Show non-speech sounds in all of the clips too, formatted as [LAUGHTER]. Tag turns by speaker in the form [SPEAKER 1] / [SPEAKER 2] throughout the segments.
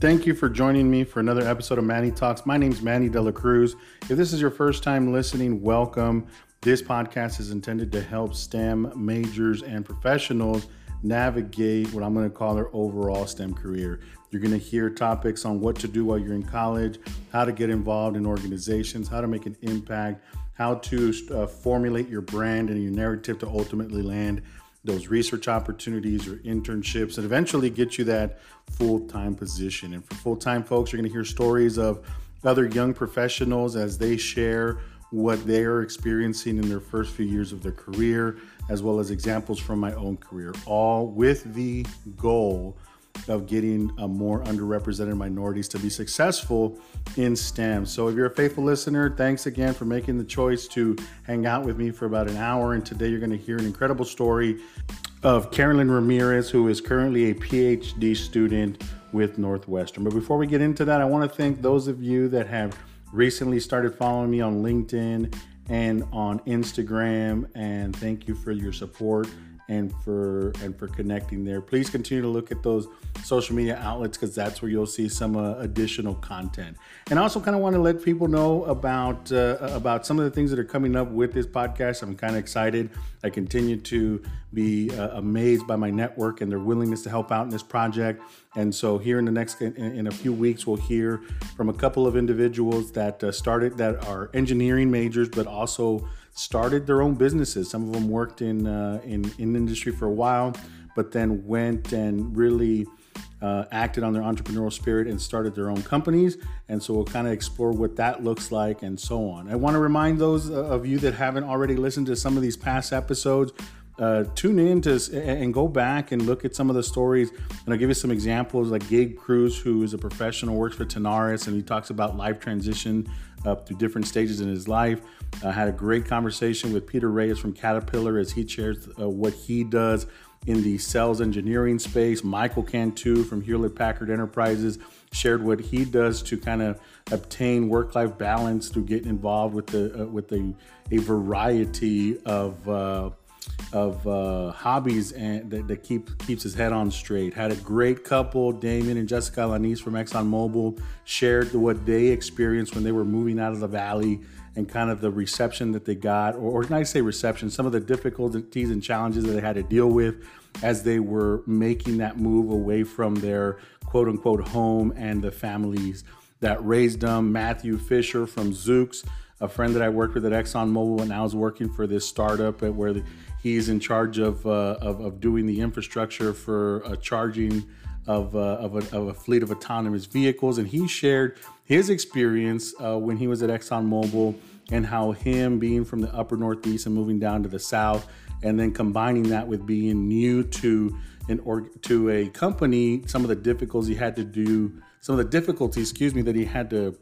[SPEAKER 1] Thank you for joining me for another episode of Manny Talks. My name is Manny De La Cruz. If this is your first time listening, welcome. This podcast is intended to help STEM majors and professionals navigate what I'm going to call their overall STEM career. You're going to hear topics on what to do while you're in college, how to get involved in organizations, how to make an impact, how to uh, formulate your brand and your narrative to ultimately land those research opportunities or internships and eventually get you that full-time position. And for full-time folks, you're going to hear stories of other young professionals as they share what they are experiencing in their first few years of their career, as well as examples from my own career, all with the goal of getting a more underrepresented minorities to be successful in STEM. So if you're a faithful listener, thanks again for making the choice to hang out with me for about an hour. And today you're going to hear an incredible story of Carolyn Ramirez, who is currently a PhD student with Northwestern. But before we get into that, I want to thank those of you that have recently started following me on LinkedIn and on Instagram. And thank you for your support and for and for connecting there. Please continue to look at those social media outlets because that's where you'll see some uh, additional content. And I also kind of want to let people know about uh, about some of the things that are coming up with this podcast. I'm kind of excited. I continue to be uh, amazed by my network and their willingness to help out in this project. And so here in the next in, in a few weeks, we'll hear from a couple of individuals that uh, started that are engineering majors, but also started their own businesses. Some of them worked in uh, in in industry for a while, but then went and really uh, acted on their entrepreneurial spirit and started their own companies. And so we'll kind of explore what that looks like and so on. I want to remind those of you that haven't already listened to some of these past episodes. Uh, tune in to and go back and look at some of the stories. And I'll give you some examples like Gabe Cruz, who is a professional, works for Tenaris, and he talks about life transition up through different stages in his life. I had a great conversation with Peter Reyes from Caterpillar as he shares uh, what he does in the sales engineering space. Michael Cantu from Hewlett Packard Enterprises shared what he does to kind of obtain work-life balance through getting involved with the uh, with a, a variety of uh, of uh, hobbies and that, that, keep keeps his head on straight. Had a great couple, Damon and Jessica Alanis from ExxonMobil, shared what they experienced when they were moving out of the valley and kind of the reception that they got, or, or not say reception, some of the difficulties and challenges that they had to deal with as they were making that move away from their quote unquote home and the families that raised them. Matthew Fisher from Zoox, a friend that I worked with at ExxonMobil, and I was working for this startup at where the, He's in charge of, uh, of, of, doing the infrastructure for uh, charging of, uh, of a, of, a, fleet of autonomous vehicles. And he shared his experience uh, when he was at ExxonMobil and how him being from the upper Northeast and moving down to the South, and then combining that with being new to an or to a company, some of the difficulties he had to do, some of the difficulties, excuse me, that he had to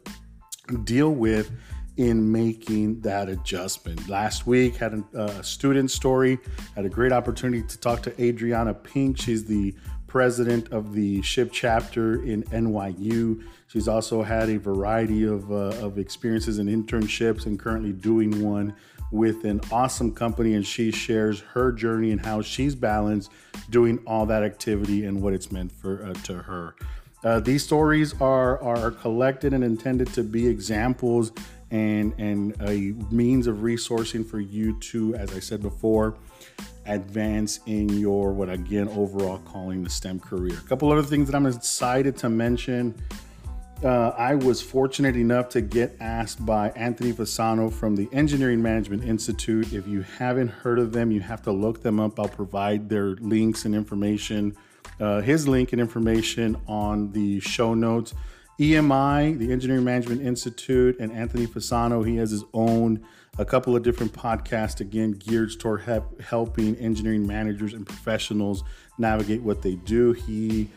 [SPEAKER 1] deal with in making that adjustment. Last week had a, a student story. Had a great opportunity to talk to Adriana Pink. She's the president of the SHPE chapter in NYU. She's also had a variety of, uh, of experiences and internships and currently doing one with an awesome company. And she shares her journey and how she's balanced doing all that activity and what it's meant for uh, to her. Uh, these stories are, are collected and intended to be examples and and a means of resourcing for you to, as I said before, advance in your what again overall calling the STEM career. A couple other things that I'm excited to mention. Uh, I was fortunate enough to get asked by Anthony Fasano from the Engineering Management Institute. If you haven't heard of them, you have to look them up. I'll provide their links and information, uh, his link and information on the show notes. EMI, the Engineering Management Institute, and Anthony Fasano. He has his own a couple of different podcasts again geared toward help, helping engineering managers and professionals navigate what they do. He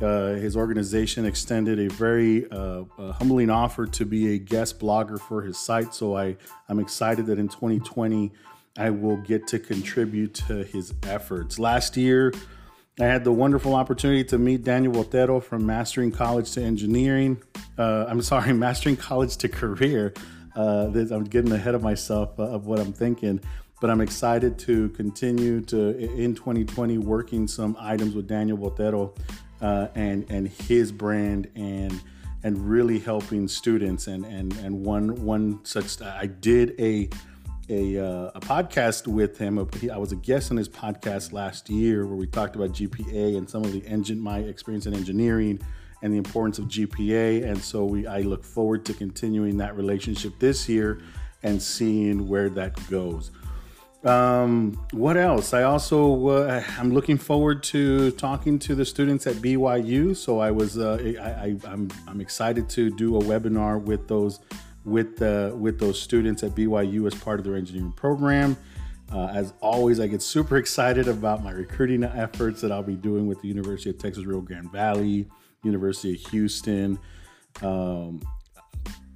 [SPEAKER 1] uh, his organization extended a very uh, uh, humbling offer to be a guest blogger for his site. So I I'm excited that in 2020 I will get to contribute to his efforts. Last year. I had the wonderful opportunity to meet Daniel Botero from Mastering College to Engineering. Uh, I'm sorry, [LAUGHS] Mastering College to Career. Uh, I'm getting ahead of myself uh, of what I'm thinking, but I'm excited to continue to in 2020 working some items with Daniel Botero uh, and and his brand and and really helping students and and and one one such I did a a, uh, a podcast with him. I was a guest on his podcast last year where we talked about GPA and some of the engine my experience in engineering and the importance of GPA. And so we I look forward to continuing that relationship this year and seeing where that goes. Um, what else? I also uh, I'm looking forward to talking to the students at BYU. So I was uh, I, I, I'm I'm excited to do a webinar with those with the with those students at BYU as part of their engineering program. Uh, as always, I get super excited about my recruiting efforts that I'll be doing with the University of Texas Rio Grande Valley, University of Houston. Um,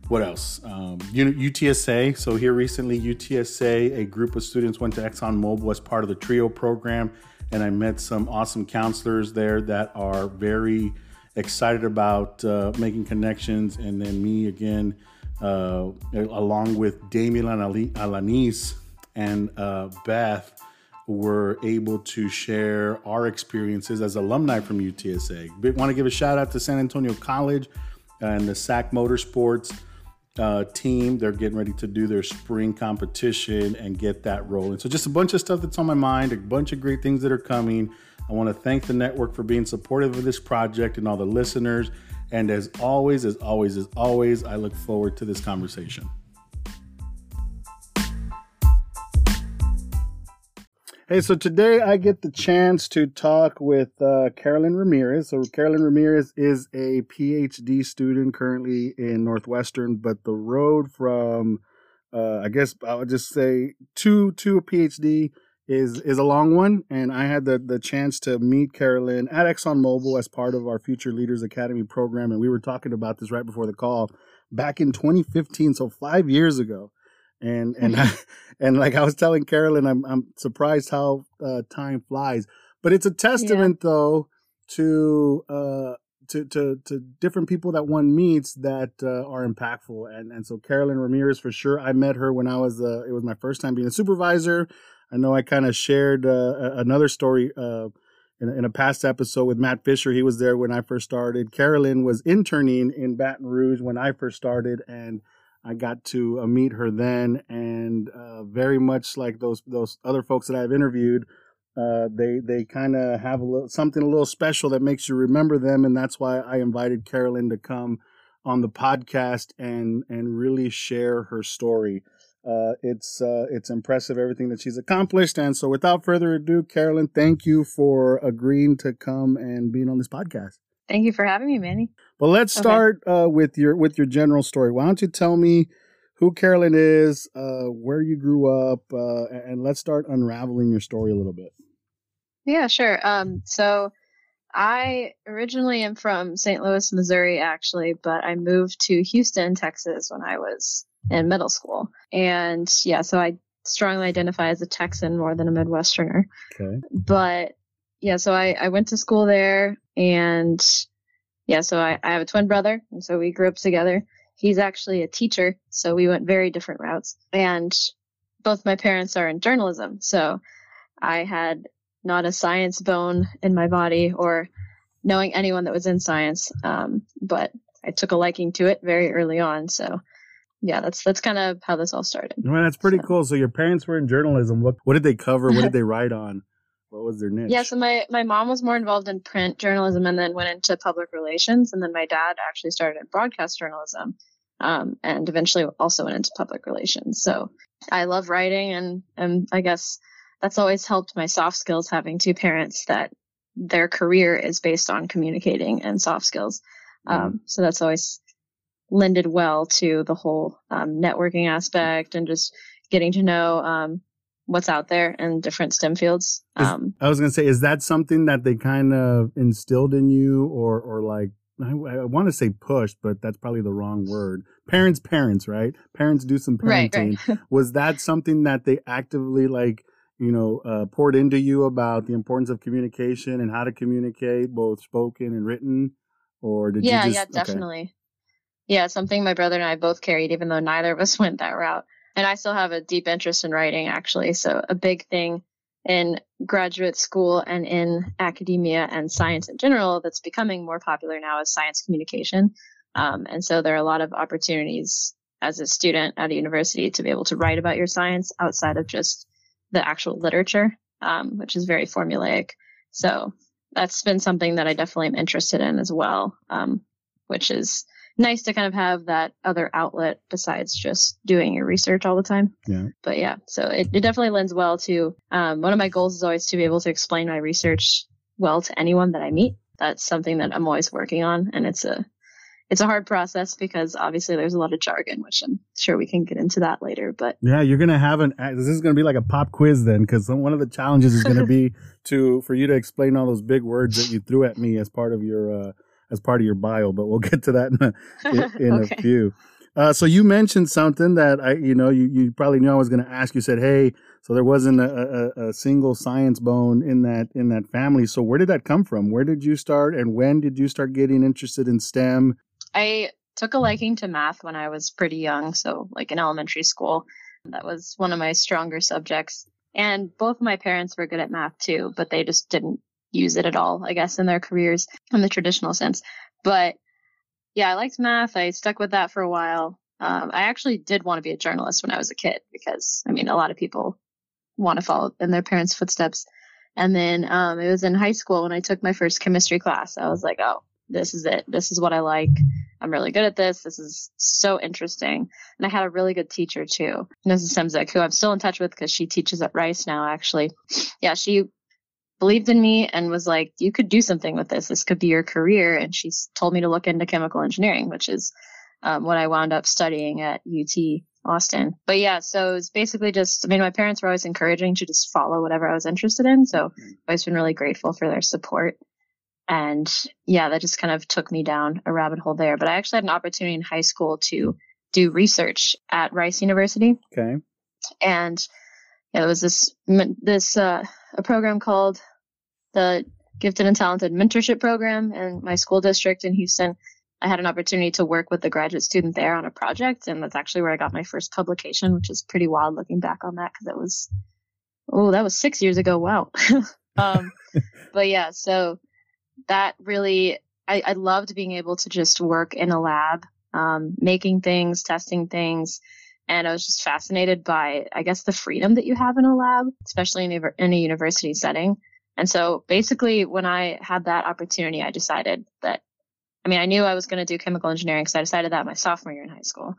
[SPEAKER 1] what else? Um, UTSA. So here recently, UTSA, a group of students went to ExxonMobil as part of the TRIO program, and I met some awesome counselors there that are very excited about uh, making connections. And then me again, uh, along with Damien Alanis and uh, Beth, were able to share our experiences as alumni from UTSA. Want to give a shout out to San Antonio College and the SAC Motorsports uh, team. They're getting ready to do their spring competition and get that rolling. So, just a bunch of stuff that's on my mind, a bunch of great things that are coming. I want to thank the network for being supportive of this project and all the listeners. And as always, as always, as always, I look forward to this conversation. Hey, so today I get the chance to talk with uh, Carolyn Ramirez. So, Carolyn Ramirez is a PhD student currently in Northwestern, but the road from, uh, I guess I would just say, to to a PhD is is a long one. And I had the the chance to meet Carolyn at ExxonMobil as part of our Future Leaders Academy program, and we were talking about this right before the call back in 2015, so five years ago and and I, [LAUGHS] and like I was telling Carolyn, I'm I'm surprised how uh, time flies. But it's a testament, yeah. though, to uh, to to to different people that one meets that uh, are impactful. And and so Carolyn Ramirez for sure. I met her when I was uh, it was my first time being a supervisor. I know I kind of shared uh, another story. Uh, in, in a past episode with Matt Fisher, he was there when I first started. Carolyn was interning in Baton Rouge when I first started, and I got to uh, meet her then, and uh, very much like those those other folks that I've interviewed, uh, they they kind of have a little something a little special that makes you remember them, and that's why I invited Carolyn to come on the podcast and and really share her story. Uh, it's uh, it's impressive everything that she's accomplished, and so without further ado, Carolyn, thank you for agreeing to come and being on this podcast.
[SPEAKER 2] Thank you for having me, Manny.
[SPEAKER 1] Well, let's start okay. uh, with your with your general story. Why don't you tell me who Carolyn is, uh, where you grew up, uh, and let's start unraveling your story a little bit.
[SPEAKER 2] Yeah, sure. Um, so I originally am from St. Louis, Missouri, actually, but I moved to Houston, Texas when I was in middle school. And yeah, so I strongly identify as a Texan more than a Midwesterner. Okay. But yeah, so I, I went to school there and yeah, so I, I have a twin brother and so we grew up together. He's actually a teacher, so we went very different routes. And both my parents are in journalism, so I had not a science bone in my body or knowing anyone that was in science. Um, but I took a liking to it very early on. So yeah, that's that's kind of how this all started.
[SPEAKER 1] Well, that's pretty so. cool. So your parents were in journalism. What what did they cover? What did [LAUGHS] they write on? What was their niche?
[SPEAKER 2] Yeah, so my, my mom was more involved in print journalism and then went into public relations. And then my dad actually started in broadcast journalism um, and eventually also went into public relations. So I love writing and, and I guess that's always helped my soft skills having two parents that their career is based on communicating and soft skills. Mm-hmm. Um, so that's always lended well to the whole um, networking aspect and just getting to know um, what's out there in different STEM fields.
[SPEAKER 1] Um, I was going to say, is that something that they kind of instilled in you or, or like, I, I want to say pushed, but that's probably the wrong word. Parents, parents, right? Parents do some parenting. Right, right. [LAUGHS] was that something that they actively like, you know, uh, poured into you about the importance of communication and how to communicate, both spoken and written? Or did
[SPEAKER 2] yeah,
[SPEAKER 1] you
[SPEAKER 2] just, yeah, definitely. Okay. Yeah, something my brother and I both carried, even though neither of us [LAUGHS] went that route and I still have a deep interest in writing actually. So a big thing in graduate school and in academia and science in general that's becoming more popular now is science communication. Um, and so there are a lot of opportunities as a student at a university to be able to write about your science outside of just the actual literature, um, which is very formulaic. So that's been something that I definitely am interested in as well, um, which is nice to kind of have that other outlet besides just doing your research all the time.
[SPEAKER 1] Yeah.
[SPEAKER 2] But yeah, so it, it definitely lends well to um, one of my goals is always to be able to explain my research well to anyone that I meet. That's something that I'm always working on, and it's a it's a hard process because obviously there's a lot of jargon, which I'm sure we can get into that later. But
[SPEAKER 1] yeah, you're gonna have an this is gonna be like a pop quiz then, because one of the challenges is gonna be [LAUGHS] to for you to explain all those big words that you threw at me as part of your uh, as part of your bio, but we'll get to that in a, [LAUGHS] in, okay. a few. Uh, so you mentioned something that I, you know, you, you probably knew I was going to ask. You said, "Hey, so there wasn't a, a, a, single science bone in that in that family. So where did that come from? Where did you start, and when did you start getting interested in STEM?
[SPEAKER 2] I took a liking to math when I was pretty young, so like in elementary school. That was one of my stronger subjects. And both my parents were good at math too, but they just didn't use it at all, I guess, in their careers in the traditional sense. But yeah, I liked math. I stuck with that for a while. Um, I actually did want to be a journalist when I was a kid because, I mean, a lot of people want to follow in their parents' footsteps. And then um, it was in high school when I took my first chemistry class. I was like, oh, this is it. This is what I like. I'm really good at this. This is so interesting. And I had a really good teacher too, Mrs. Semzik, who I'm still in touch with because she teaches at Rice now, actually. Yeah, she believed in me and was like, you could do something with this. This could be your career. And she told me to look into chemical engineering, which is um, what I wound up studying at UT Austin. But yeah, so it's basically just, I mean, my parents were always encouraging to just follow whatever I was interested in. So I've always been really grateful for their support. And yeah, that just kind of took me down a rabbit hole there. But I actually had an opportunity in high school to do research at Rice University.
[SPEAKER 1] Okay.
[SPEAKER 2] And yeah, there was this, this, uh, a program called the Gifted and Talented Mentorship Program in my school district in Houston. I had an opportunity to work with a graduate student there on a project, and that's actually where I got my first publication, which is pretty wild looking back on that because it was, oh, that was six years ago. Wow. [LAUGHS] um, [LAUGHS] but yeah, so that really, I, I, loved being able to just work in a lab, um, making things, testing things. And I was just fascinated by, I guess, the freedom that you have in a lab, especially in a, in a university setting. And so basically, when I had that opportunity, I decided that, I mean, I knew I was going to do chemical engineering because I decided that my sophomore year in high school.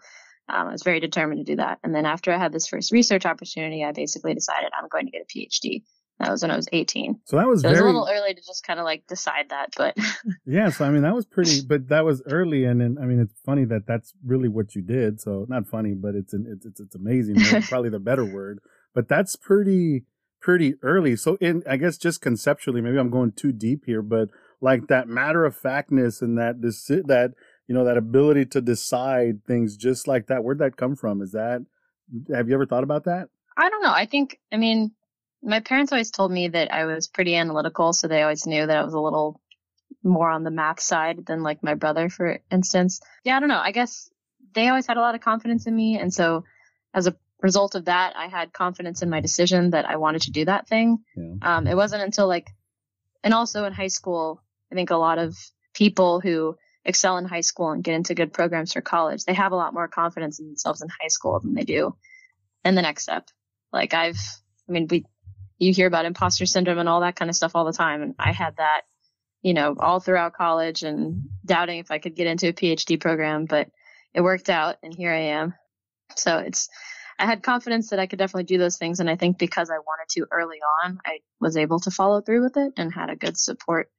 [SPEAKER 2] Um, I was very determined to do that. And then after I had this first research opportunity, I basically decided I'm going to get a PhD. That was when I was 18.
[SPEAKER 1] So that was
[SPEAKER 2] so
[SPEAKER 1] very...
[SPEAKER 2] it was a little early to just kind of like decide that, but [LAUGHS]
[SPEAKER 1] yeah. So I mean, that was pretty, [LAUGHS] but that was early, and then I mean, it's funny that that's really what you did. So not funny, but it's an, it's it's, it's amazing. [LAUGHS] probably the better word, but that's pretty pretty early. So in I guess just conceptually, maybe I'm going too deep here, but like that matter of factness and that this that you know that ability to decide things just like that. Where'd that come from? Is that have you ever thought about that?
[SPEAKER 2] I don't know. I think I mean my parents always told me that I was pretty analytical, so they always knew that I was a little more on the math side than like my brother, for instance. Yeah, I don't know. I guess they always had a lot of confidence in me, and so as a result of that, I had confidence in my decision that I wanted to do that thing. Yeah. Um, it wasn't until like, and also in high school, I think a lot of people who excel in high school and get into good programs for college, they have a lot more confidence in themselves in high school than they do in the next step. Like I've, I mean, we, you hear about imposter syndrome and all that kind of stuff all the time. And I had that, you know, all throughout college and doubting if I could get into a PhD program, but it worked out and here I am. So it's, I had confidence that I could definitely do those things. And I think because I wanted to early on, I was able to follow through with it and had a good support,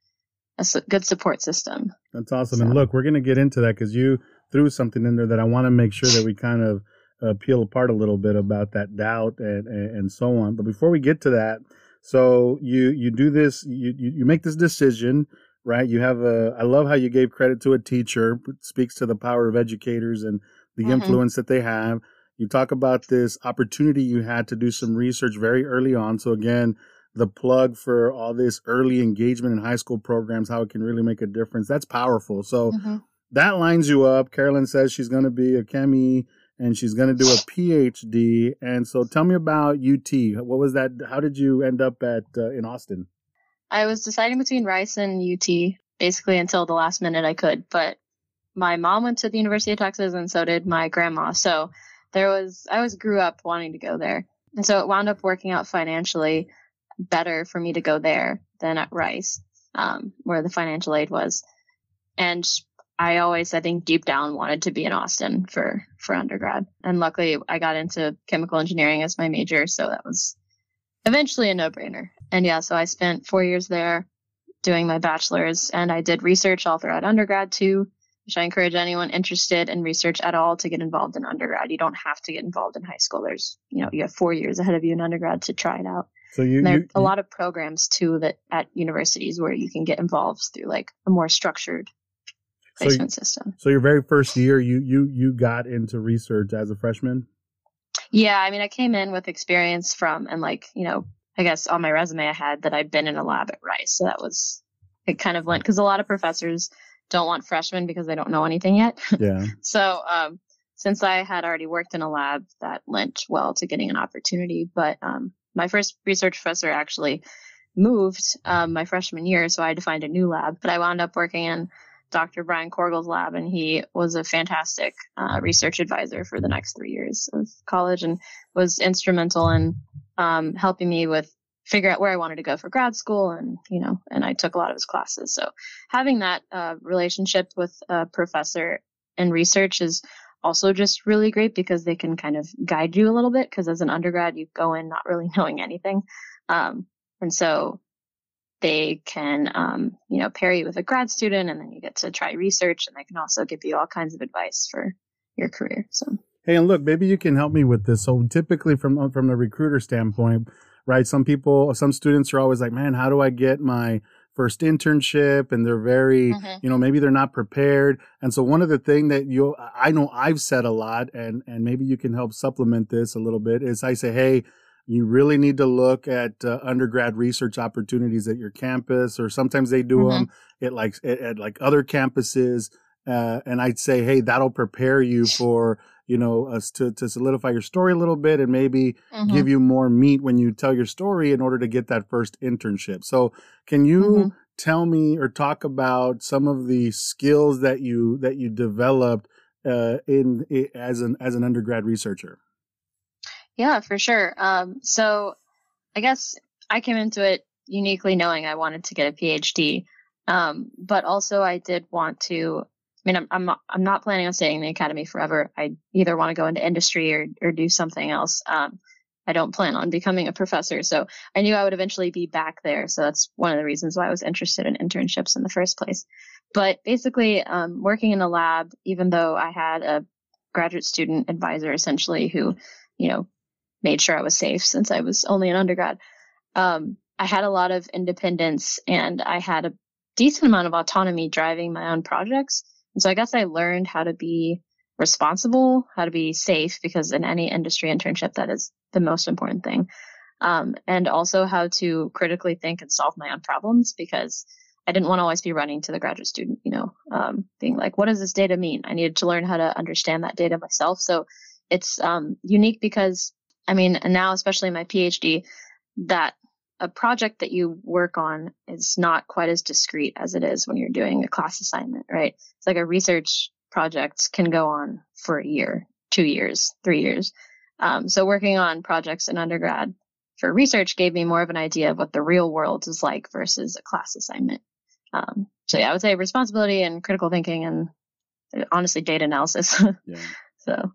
[SPEAKER 2] a su- good support system.
[SPEAKER 1] That's awesome. So. And look, we're going to get into that because you threw something in there that I want to make sure that we kind of uh, peel apart a little bit about that doubt and, and, and so on. But before we get to that, so you, you do this, you, you, you make this decision, right? You have a, I love how you gave credit to a teacher, speaks to the power of educators and the mm-hmm. influence that they have. You talk about this opportunity you had to do some research very early on. So again, the plug for all this early engagement in high school programs, how it can really make a difference. That's powerful. So mm-hmm. that lines you up. Carolyn says she's going to be a chemi and she's going to do a PhD. And so, tell me about UT. What was that? How did you end up at uh, in Austin?
[SPEAKER 2] I was deciding between Rice and UT basically until the last minute I could, but my mom went to the University of Texas and so did my grandma. So there was I was grew up wanting to go there. And so it wound up working out financially better for me to go there than at Rice, um, where the financial aid was. And I always, I think deep down wanted to be in Austin for, for undergrad. And luckily I got into chemical engineering as my major. So that was eventually a no brainer. And yeah, so I spent four years there doing my bachelor's and I did research all throughout undergrad too, which I encourage anyone interested in research at all to get involved in undergrad. You don't have to get involved in high school. There's, you know, you have four years ahead of you in undergrad to try it out.
[SPEAKER 1] So you,
[SPEAKER 2] there
[SPEAKER 1] you,
[SPEAKER 2] are a lot of programs too that at universities where you can get involved through like a more structured placement
[SPEAKER 1] so
[SPEAKER 2] system.
[SPEAKER 1] So your very first year, you you you got into research as a freshman.
[SPEAKER 2] Yeah, I mean, I came in with experience from and like you know, I guess on my resume I had that I'd been in a lab at Rice, so that was it. Kind of went because a lot of professors don't want freshmen because they don't know anything yet.
[SPEAKER 1] Yeah. [LAUGHS]
[SPEAKER 2] so um, since I had already worked in a lab, that lent well to getting an opportunity. But um, my first research professor actually moved um, my freshman year, so I had to find a new lab. But I wound up working in Dr. Brian Korgel's lab, and he was a fantastic uh, research advisor for the next three years of college and was instrumental in um, helping me with figure out where I wanted to go for grad school and you know and I took a lot of his classes so having that uh, relationship with a professor in research is also just really great because they can kind of guide you a little bit because as an undergrad you go in not really [LAUGHS] knowing anything um, and so they can, um, you know, pair you with a grad student and then you get to try research and they can also give you all kinds of advice for your career. So.
[SPEAKER 1] Hey, and look, maybe you can help me with this. So typically from, from the recruiter standpoint, right? Some people, some students are always like, man, how do I get my first internship? And they're very, mm-hmm. you know, maybe they're not prepared. And so one of the thing that you, I know I've said a lot and, and maybe you can help supplement this a little bit is I say, Hey, you really need to look at uh, undergrad research opportunities at your campus, or sometimes they do mm-hmm. them at like at, at like other campuses. Uh, and I'd say, hey, that'll prepare you for you know us to to solidify your story a little bit and maybe mm-hmm. give you more meat when you tell your story in order to get that first internship. So, can you? Mm-hmm. Tell me or talk about some of the skills that you that you developed uh, in, in as an as an undergrad researcher.
[SPEAKER 2] Yeah, for sure. Um, so I guess I came into it uniquely knowing I wanted to get a PhD. Um, but also I did want to, I mean, I'm, I'm, not, I'm not planning on staying in the academy forever. I either want to go into industry or, or do something else. Um, I don't plan on becoming a professor. So I knew I would eventually be back there. So that's one of the reasons why I was interested in internships in the first place. But basically, um, working in a lab, even though I had a graduate student advisor essentially who, you know, made sure I was safe since I was only an undergrad. Um, I had a lot of independence and I had a decent amount of autonomy driving my own projects. And so I guess I learned how to be responsible, how to be safe, because in any industry internship, that is the most important thing. Um, and also how to critically think and solve my own problems because I didn't want to always be running to the graduate student, you know, um, being like, what does this data mean? I needed to learn how to understand that data myself. So it's um, unique because I mean, and now especially my PhD, that a project that you work on is not quite as discrete as it is when you're doing a class assignment, right? It's like a research project can go on for a year, two years, three years. Um, so working on projects in undergrad for research gave me more of an idea of what the real world is like versus a class assignment. Um, so yeah, I would say responsibility and critical thinking and honestly data analysis. [LAUGHS] yeah. So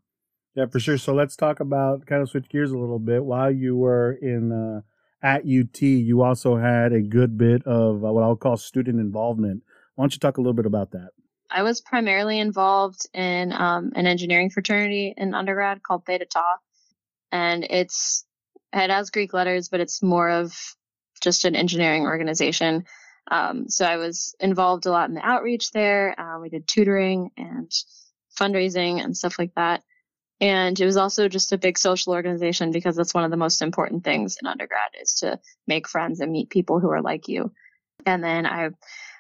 [SPEAKER 1] yeah, for sure. So let's talk about kind of switch gears a little bit. While you were in uh, at UT, you also had a good bit of uh, what I'll call student involvement. Why don't you talk a little bit about that?
[SPEAKER 2] I was primarily involved in um, an engineering fraternity in undergrad called Theta Tau, and it's it has Greek letters, but it's more of just an engineering organization. Um, so I was involved a lot in the outreach there. Uh, we did tutoring and fundraising and stuff like that. And it was also just a big social organization because that's one of the most important things in undergrad is to make friends and meet people who are like you. And then I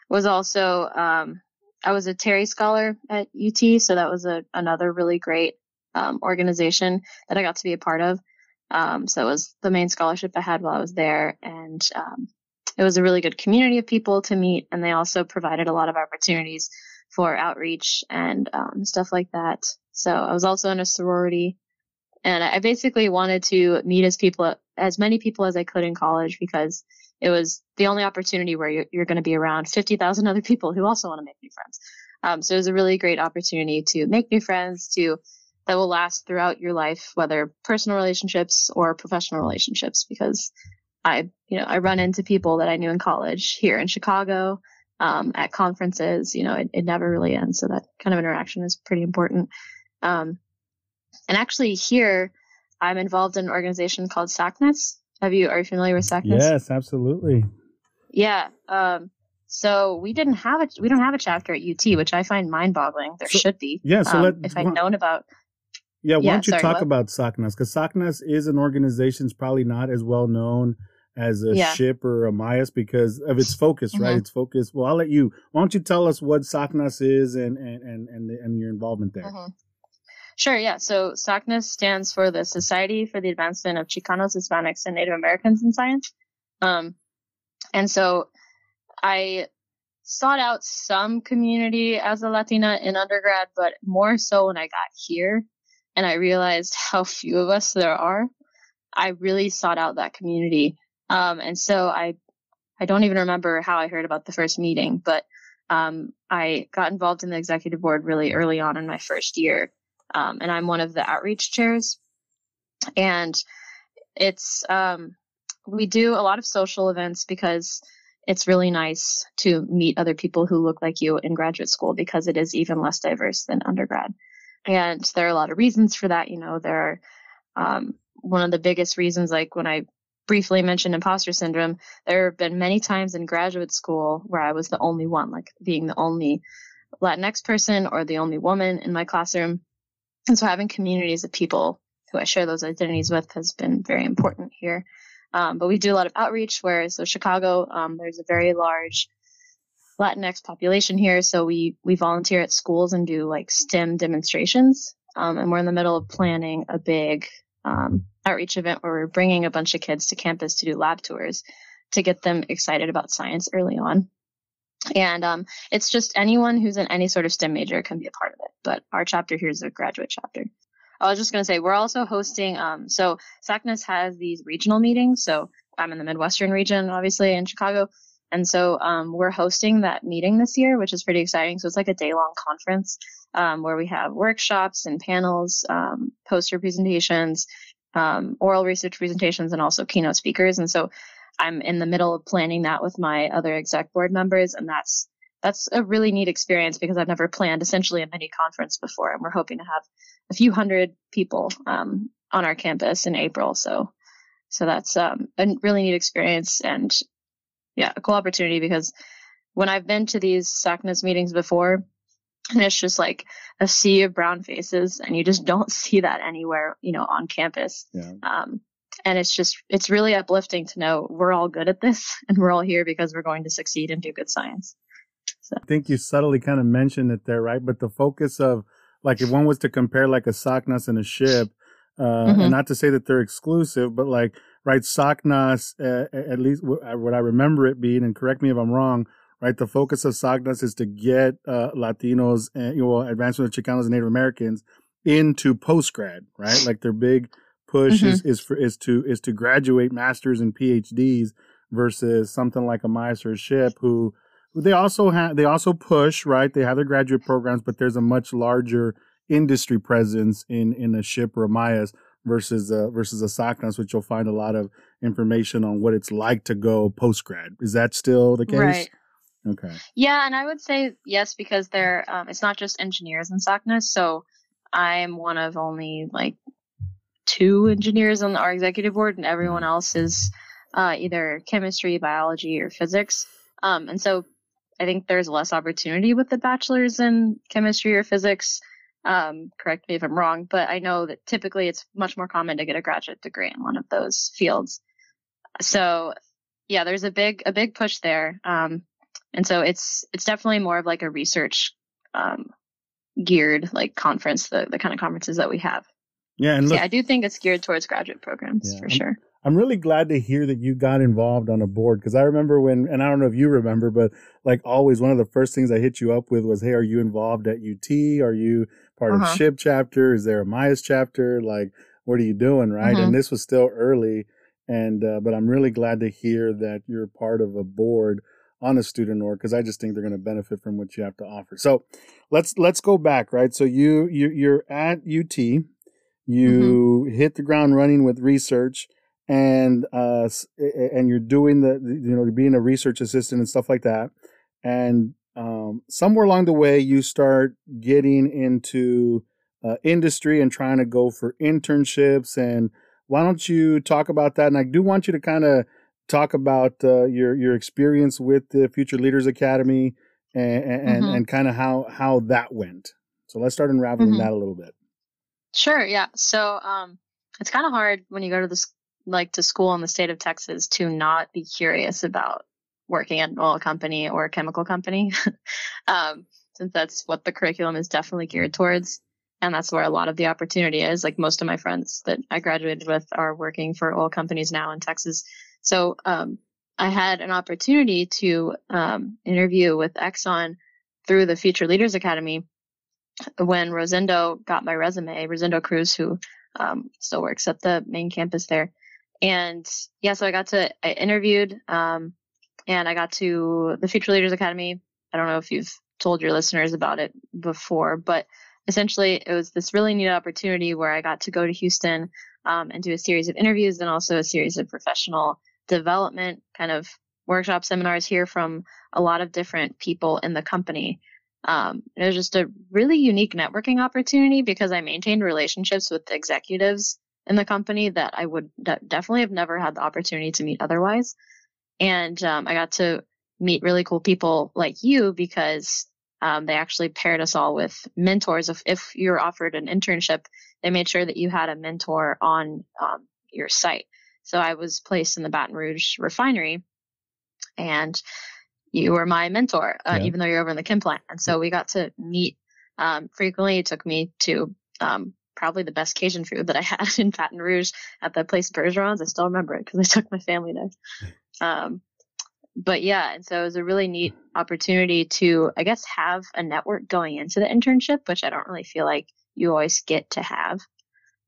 [SPEAKER 2] was also, um, I was a Terry Scholar at UT, so that was a, another really great um, organization that I got to be a part of. Um, so it was the main scholarship I had while I was there. And um, it was a really good community of people to meet. And they also provided a lot of opportunities for outreach and um, stuff like that. So I was also in a sorority. And I basically wanted to meet as people, as many people as I could in college because it was the only opportunity where you're, you're going to be around 50,000 other people who also want to make new friends. Um, so it was a really great opportunity to make new friends, to that will last throughout your life, whether personal relationships or professional relationships, because I, you know, I run into people that I knew in college here in Chicago, um, at conferences, you know, it, it, never really ends. So that kind of interaction is pretty important. Um, and actually here, I'm involved in an organization called SACNAS. Have you, are you familiar with SACNAS?
[SPEAKER 1] Yes, absolutely.
[SPEAKER 2] Yeah. Um, so we didn't have a we don't have a chapter at UT, which I find mind boggling. There so, should be.
[SPEAKER 1] Yeah. So um,
[SPEAKER 2] let, if I'd known about
[SPEAKER 1] yeah, why yeah, don't you sorry, talk what? about SACNAS? Because SACNAS is an organization that's probably not as well known as a yeah. SHPE or a MAES because of its focus, mm-hmm. right? Its focus. Well, I'll let you. Why don't you tell us what SACNAS is and and and and, the, and your involvement there? Mm-hmm.
[SPEAKER 2] Sure, yeah. So SACNAS stands for the Society for the Advancement of Chicanos, Hispanics, and Native Americans in Science. Um, and so I sought out some community as a Latina in undergrad, but more so when I got here and I realized [LAUGHS] how few of us there are, I really sought out that community. Um, and so I, I don't even remember how I heard about the first meeting, but um, I got involved in the executive board really early on in my first year. Um, and I'm one of the outreach chairs. And it's, um, we do a lot of social events because it's really nice to meet other people who look like you in graduate school because it is even less diverse than undergrad. And there are a lot of reasons for that. You know, there are um, one of the biggest reasons, like when I briefly mentioned imposter syndrome, there have been many times in graduate school where I was the only one, like being the only Latinx person or the only woman in my classroom. And so having communities of people who I share those identities with has been very important here. Um, but we do a lot of outreach where, so Chicago, um, there's a very large Latinx population here, so we we volunteer at schools and do like STEM demonstrations. Um, and we're in the middle of planning a big um, outreach event where we're bringing a bunch of kids to campus to do lab tours to get them excited about science early on. And um, it's just anyone who's in any sort of STEM major can be a part of it. But our chapter here is a graduate chapter. I was just going to say, we're also hosting, um, so SACNAS has these regional meetings. So I'm in the Midwestern region, obviously, in Chicago. And so um, we're hosting that meeting this year, which is pretty exciting. So it's like a day long conference um, where we have workshops and panels, um, poster presentations, um, oral research presentations, and also keynote speakers. And so I'm in the middle of planning that with my other exec board members, and that's that's a really neat experience because I've never planned essentially a mini conference before, and we're hoping to have a few hundred people um, on our campus in April. So so that's um, a really neat experience and yeah, a cool opportunity because when I've been to these SACNAS meetings before, and it's just like a sea of brown faces, and you just don't [LAUGHS] see that anywhere, you know, on campus. Yeah. Um, and it's just, it's really uplifting to know we're all good at this [LAUGHS] and we're all here because we're going to succeed and do good science.
[SPEAKER 1] So. I think you subtly kind of mentioned it there, right? But the focus of, like, if one was to compare like a SACNAS and a SHPE, uh, mm-hmm. and not to say that they're exclusive, but like right? SACNAS, uh, at least uh, what I remember it being, and correct me if I'm wrong, right? The focus of SACNAS is to get uh, Latinos and you know, advancement of Chicanos and Native Americans into post grad, right? Like their big push mm-hmm. is is for is to is to graduate masters and PhDs versus something like a MAES or a SHPE who they also have they also push right they have their graduate programs but there's a much larger industry presence in in a SHPE or a versus uh, versus a SACNAS, which you'll find a lot of information on what it's like to go post grad. Is that still the case?
[SPEAKER 2] Right.
[SPEAKER 1] Okay.
[SPEAKER 2] Yeah, and I would say yes because they're um, it's not just engineers in SACNAS. So I'm one of only like two engineers on our executive board, and everyone else is uh, either chemistry, biology, or physics. Um, and so I think there's less opportunity with the bachelors in chemistry or physics. Um, correct me if I'm wrong, but I know that typically it's much more common to get a graduate degree in one of those fields. So yeah, there's a big, a big push there. Um, and so it's, it's definitely more of like a research, um, geared like conference, the, the kind of conferences that we have.
[SPEAKER 1] Yeah, and look,
[SPEAKER 2] yeah, I do think it's geared towards graduate programs
[SPEAKER 1] Yeah,
[SPEAKER 2] for
[SPEAKER 1] I'm-
[SPEAKER 2] sure.
[SPEAKER 1] I'm really glad to hear that you got involved on a board because I remember when, and I don't know if you remember, but like always, one of the first things I hit you up with was, "Hey, are you involved at UT? Are you part of
[SPEAKER 2] Uh-huh.
[SPEAKER 1] SHPE chapter? Is there a MAES chapter? Like, what are you doing?" Right?
[SPEAKER 2] Mhm.
[SPEAKER 1] And this was still early, and uh, but I'm really glad to hear that you're part of a board on a student org because I just think they're going to benefit from what you have to offer. So let's let's go back, right? So you you you're at UT, you hit the ground running with research and uh and you're doing the you know you're being a research assistant and stuff like that. And um somewhere along the way you start getting into uh, industry and trying to go for internships. And why don't you talk about that? And i do want you to kind of talk about uh, your your experience with the future leaders academy and and,
[SPEAKER 2] Mhm.
[SPEAKER 1] and kind of how how that went. So let's start unraveling
[SPEAKER 2] Mhm.
[SPEAKER 1] that a little bit
[SPEAKER 2] Sure, yeah. So um it's kind of hard when you go to this like to school in the state of Texas to not be curious about working at an oil company or a chemical company. [LAUGHS] um since that's what the curriculum is definitely geared towards and that's where a lot of the opportunity is. Like most of my friends that I graduated with are working for oil companies now in Texas. So um I had an opportunity to um interview with Exxon through the Future Leaders Academy when Rosendo got my resume, Rosendo Cruz, who um, still works at the main campus there. And yeah, so I got to, I interviewed um, and I got to the Future Leaders Academy. I don't know if you've told your listeners about it before, but essentially it was this really neat opportunity where I got to go to Houston um, and do a series of interviews and also a series of professional development kind of workshop seminars, hear from a lot of different people in the company. Um, it was just a really unique networking opportunity because I maintained relationships with executives in the company that I would de- definitely have never had the opportunity to meet otherwise. And um, I got to meet really cool people like you because um, they actually paired us all with mentors. If, if you're offered an internship, they made sure that you had a mentor on um, your site. So I was placed in the Baton Rouge refinery and you were my mentor, uh,
[SPEAKER 1] Yeah.
[SPEAKER 2] even though you're over in the chem plant. And so we got to meet um, frequently. It took me to um, probably the best Cajun food that I [LAUGHS] had in Baton Rouge at the place Bergeron's. I still remember it because I took my family there. Um, but yeah, and so it was a really neat opportunity to, I guess, have a network going into the internship, which I don't really feel like you always get to have.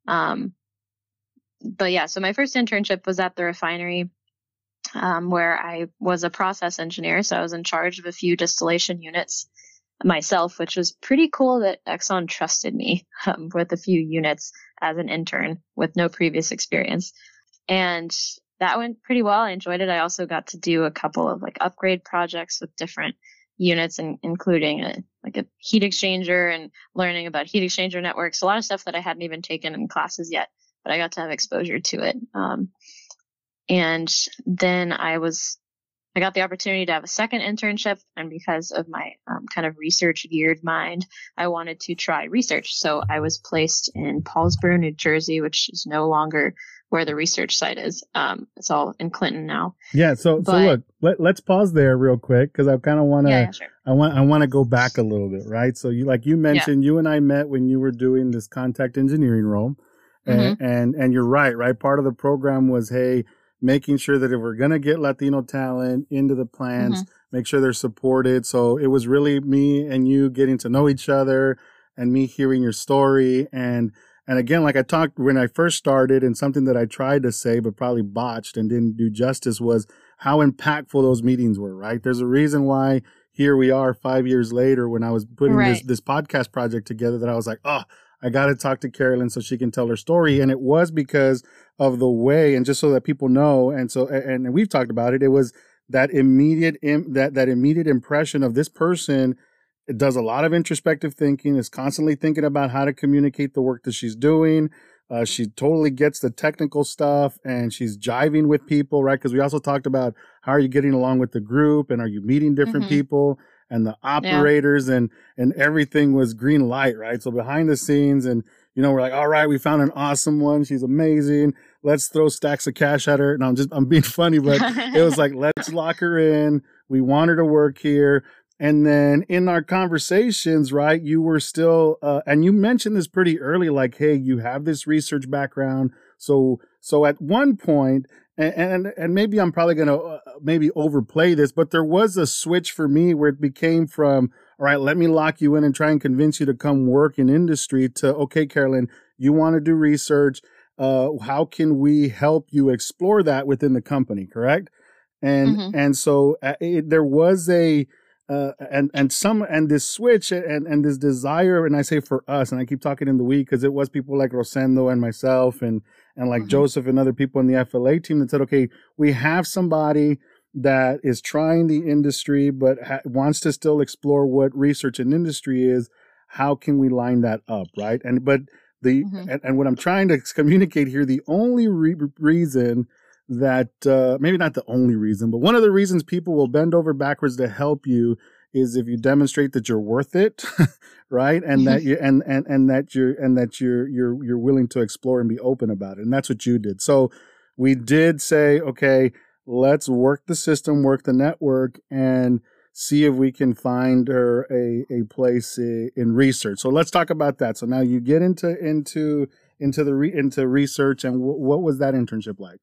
[SPEAKER 2] Um, but yeah, so my first internship was at the refinery um, where I was a process engineer. So I was in charge of a few distillation units myself, which was pretty cool that Exxon trusted me um, with a few units as an intern with no previous experience. And that went pretty well. I enjoyed it. I also got to do a couple of like upgrade projects with different units, and including a, like a heat exchanger and learning about heat exchanger networks. A lot of stuff that I hadn't even taken in classes yet, but I got to have exposure to it. Um, and then I was, I got the opportunity to have a second internship. And because of my um, kind of research geared mind, I wanted to try research. So I was placed in Paulsboro, New Jersey, which is no longer where the research site is. Um, it's all in Clinton now.
[SPEAKER 1] Yeah. So so look, let, let's pause there real quick because I kind of want to
[SPEAKER 2] yeah, yeah, sure.
[SPEAKER 1] I want I want to go back a little bit, right? So you like you mentioned, you and I met when you were doing this contact engineering role, and
[SPEAKER 2] Mm-hmm.
[SPEAKER 1] and, and you're right, right? Part of the program was hey, making sure that if we're gonna get Latino talent into the plants,
[SPEAKER 2] Mm-hmm.
[SPEAKER 1] make sure they're supported. So it was really me and you getting to know each other, and me hearing your story and. And again, like I talked when I first started, and something that I tried to say but probably botched and didn't do justice was how impactful those meetings were, right? There's a reason why here we are five years later when I was putting this, this podcast project together that I was like, oh, I got to talk to Carolyn so she can tell her story. And it was because of the way, and just so that people know, and so, and, and we've talked about it, it was that immediate, Im- that, that immediate impression of this person it does a lot of introspective thinking, is constantly thinking about how to communicate the work that she's doing. Uh, she totally gets the technical stuff and she's jiving with people, right? Because we also talked about how are you getting along with the group and are you meeting different
[SPEAKER 2] Mhm.
[SPEAKER 1] people and the operators and and everything was green light, right? So behind the scenes and you know we're like, all right, we found an awesome one. She's amazing. Let's throw stacks of cash at her. And I'm just I'm being [LAUGHS] funny, but it was like let's [LAUGHS] lock her in. We want her to work here. And then in our conversations, right, you were still, uh, and you mentioned this pretty early, like, hey, you have this research background. So, so at one point, and and, and maybe I'm probably going to uh, maybe overplay this, but there was a switch for me where it became from, all right, let me lock you in and try and convince you to come work in industry to, okay, Carolyn, you want to do research. Uh, how can we help you explore that within the company? Correct. And, mm-hmm. and so uh, it, there was a, uh, and and some and this switch and and this desire and I say for us and I keep talking in the week because it was people like Rosendo and myself and and like mm-hmm. Joseph and other people in the FLA team that said okay we have somebody that is trying the industry but ha- wants to still explore what research and industry is how can we line that up right and but the mm-hmm. and, and, what I'm trying to communicate here the only re- reason that uh, maybe not the only reason, but one of the reasons people will bend over backwards to help you is if you demonstrate that you're worth it, [LAUGHS] right? And that mm-hmm. you and and and that you're and that you're you're you're willing to explore and be open about it. And that's what you did. So we did say, okay, let's work the system, work the network, and see if we can find her a a place in research. So let's talk about that. So now you get into into into the re, into research, and w- what was that internship like?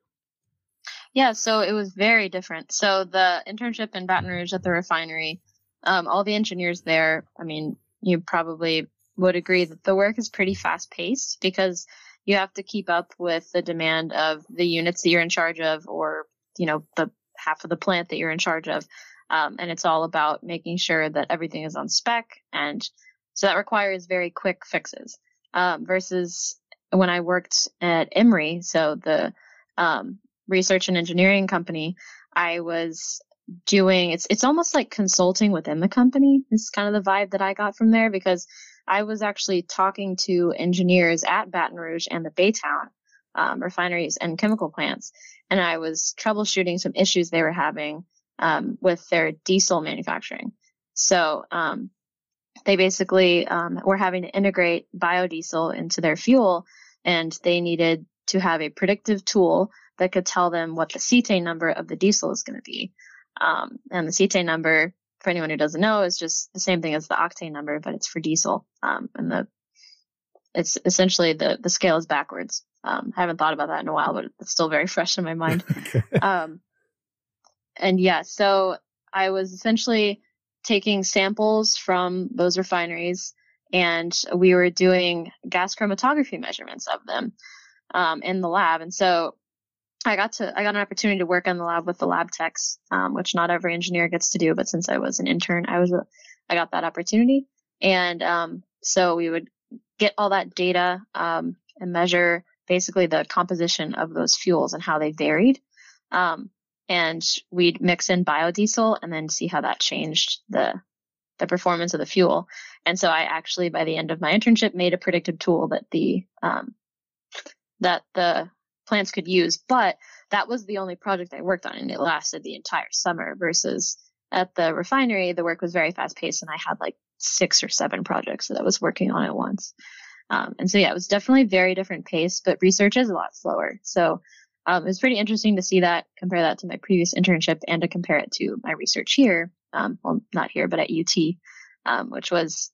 [SPEAKER 2] Yeah, so it was very different. So the internship in Baton Rouge at the refinery, um, all the engineers there, I mean, you probably would agree that the work is pretty fast paced because you have to keep up with the demand of the units that you're in charge of or, you know, the half of the plant that you're in charge of. Um, and it's all about making sure that everything is on spec. And so that requires very quick fixes, um, versus when I worked at EMRE. So the, um, research and engineering company, I was doing it's it's almost like consulting within the company. Is kind of the vibe that I got from there because I was actually talking to engineers at Baton Rouge and the Baytown um, refineries and chemical plants, and I was troubleshooting some issues they were having um, with their diesel manufacturing. So um, they basically um, were having to integrate biodiesel into their fuel, and they needed to have a predictive tool that could tell them what the cetane number of the diesel is going to be. Um, and the cetane number, for anyone who doesn't know, is just the same thing as the octane number, but it's for diesel. Um, and the it's essentially the the scale is backwards. Um, I haven't thought about that in a while, but it's still very fresh in my [LAUGHS] mind. okay. Um, and yeah, so I was essentially taking samples from those refineries, and we were doing gas chromatography measurements of them um, in the lab. And so I got to I got an opportunity to work on the lab with the lab techs, um, which not every engineer gets to do. But since I was an intern, I was a, I got that opportunity, and um, so we would get all that data um, and measure basically the composition of those fuels and how they varied. Um, and we'd mix in biodiesel and then see how that changed the the performance of the fuel. And so I actually, by the end of my internship, made a predictive tool that the um, that the plants could use. But that was the only project I worked on and it lasted the entire summer versus at the refinery, the work was very fast paced and I had like six or seven projects that I was working on at once. Um, and so yeah, it was definitely very different pace, but research is a lot slower. So um, it was pretty interesting to see that, compare that to my previous internship and to compare it to my research here. Um, well, not here, but at UT, um, which was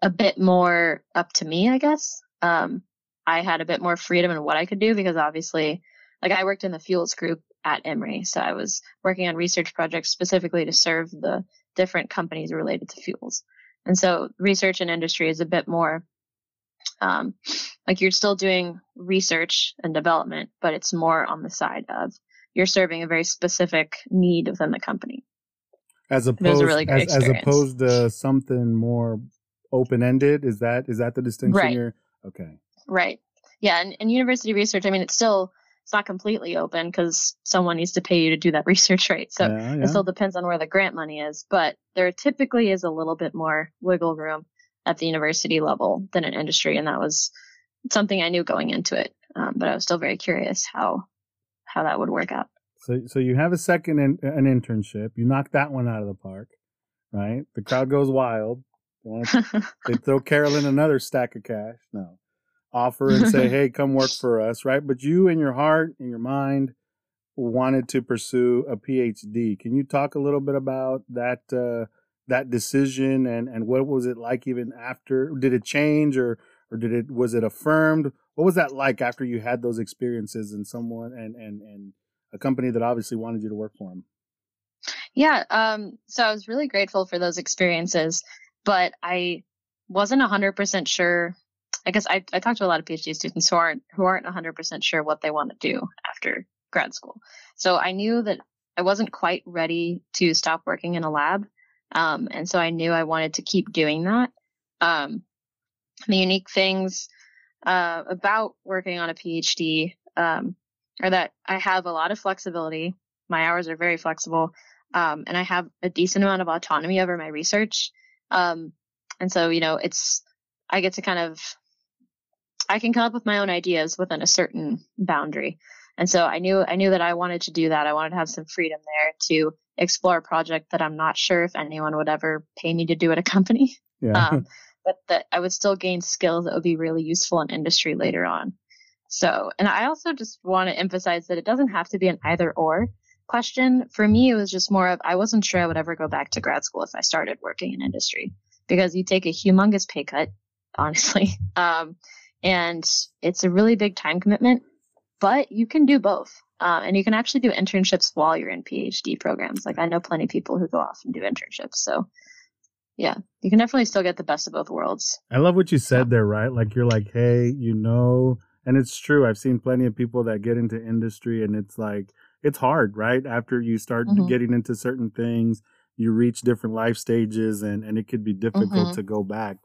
[SPEAKER 2] a bit more up to me, I guess. Um, I had a bit more freedom in what I could do because obviously, like I worked in the fuels group at EMRE, so I was working on research projects specifically to serve the different companies related to fuels. And so research and industry is a bit more um, like you're still doing research and development, but it's more on the side of you're serving a very specific need within the company.
[SPEAKER 1] As opposed, really as, as, opposed to something more open ended. Is that is that the distinction
[SPEAKER 2] right.
[SPEAKER 1] here? Okay.
[SPEAKER 2] Right. Yeah, and, and university research, I mean, it's still it's not completely open because someone needs to pay you to do that [LAUGHS] research, right? So yeah, yeah. it still depends on where the grant money is, but there typically is a little bit more wiggle room at the university level than in industry, and that was something I knew going into it. Um, but I was still very curious how how that would work out.
[SPEAKER 1] So, so you have a second in, an internship. You knock that one out of the park, right? The crowd goes wild. they [LAUGHS] throw Carolyn another stack of cash. No, offer and say, "Hey, come work for us," right? But you, in your heart, in your mind, wanted to pursue a PhD. Can you talk a little bit about that uh, that decision and and what was it like even after? Did it change or or did it was it affirmed? What was that like after you had those experiences and someone and and and a company that obviously wanted you to work for them?
[SPEAKER 2] Yeah, um, so I was really grateful for those experiences, but I wasn't 100% sure. I guess I, I talked to a lot of PhD students who aren't who aren't 100% sure what they want to do after grad school. So I knew that I wasn't quite ready to stop working in a lab, um, and so I knew I wanted to keep doing that. Um, the unique things uh, about working on a PhD um, are that I have a lot of flexibility. My hours are very flexible, um, and I have a decent amount of autonomy over my research. Um, and so, you know, it's I get to kind of I can come up with my own ideas within a certain boundary. And so I knew I knew that I wanted to do that. I wanted to have some freedom there to explore a project that I'm not sure if anyone would ever pay me to do at a company. Yeah. Um, [LAUGHS] but that I would still gain skills that would be really useful in industry later on. So, and I also just want to emphasize that it doesn't have to be an either or question. For me, it was just more of I wasn't sure I would ever go back to grad school if I started working in industry because you take a humongous pay cut, [LAUGHS] honestly. Um, and it's a really big time commitment, but you can do both. Um, and you can actually do internships while you're in PhD programs. Like I know plenty of people who go off and do internships. So yeah, you can definitely still get the best of both worlds.
[SPEAKER 1] I love what you said there, right? Like you're like, hey, you know, and it's true. I've seen plenty of people that get into industry and it's like, it's hard, right? After you start mm-hmm. getting into certain things, you reach different life stages and, and it could be difficult mm-hmm. to go back.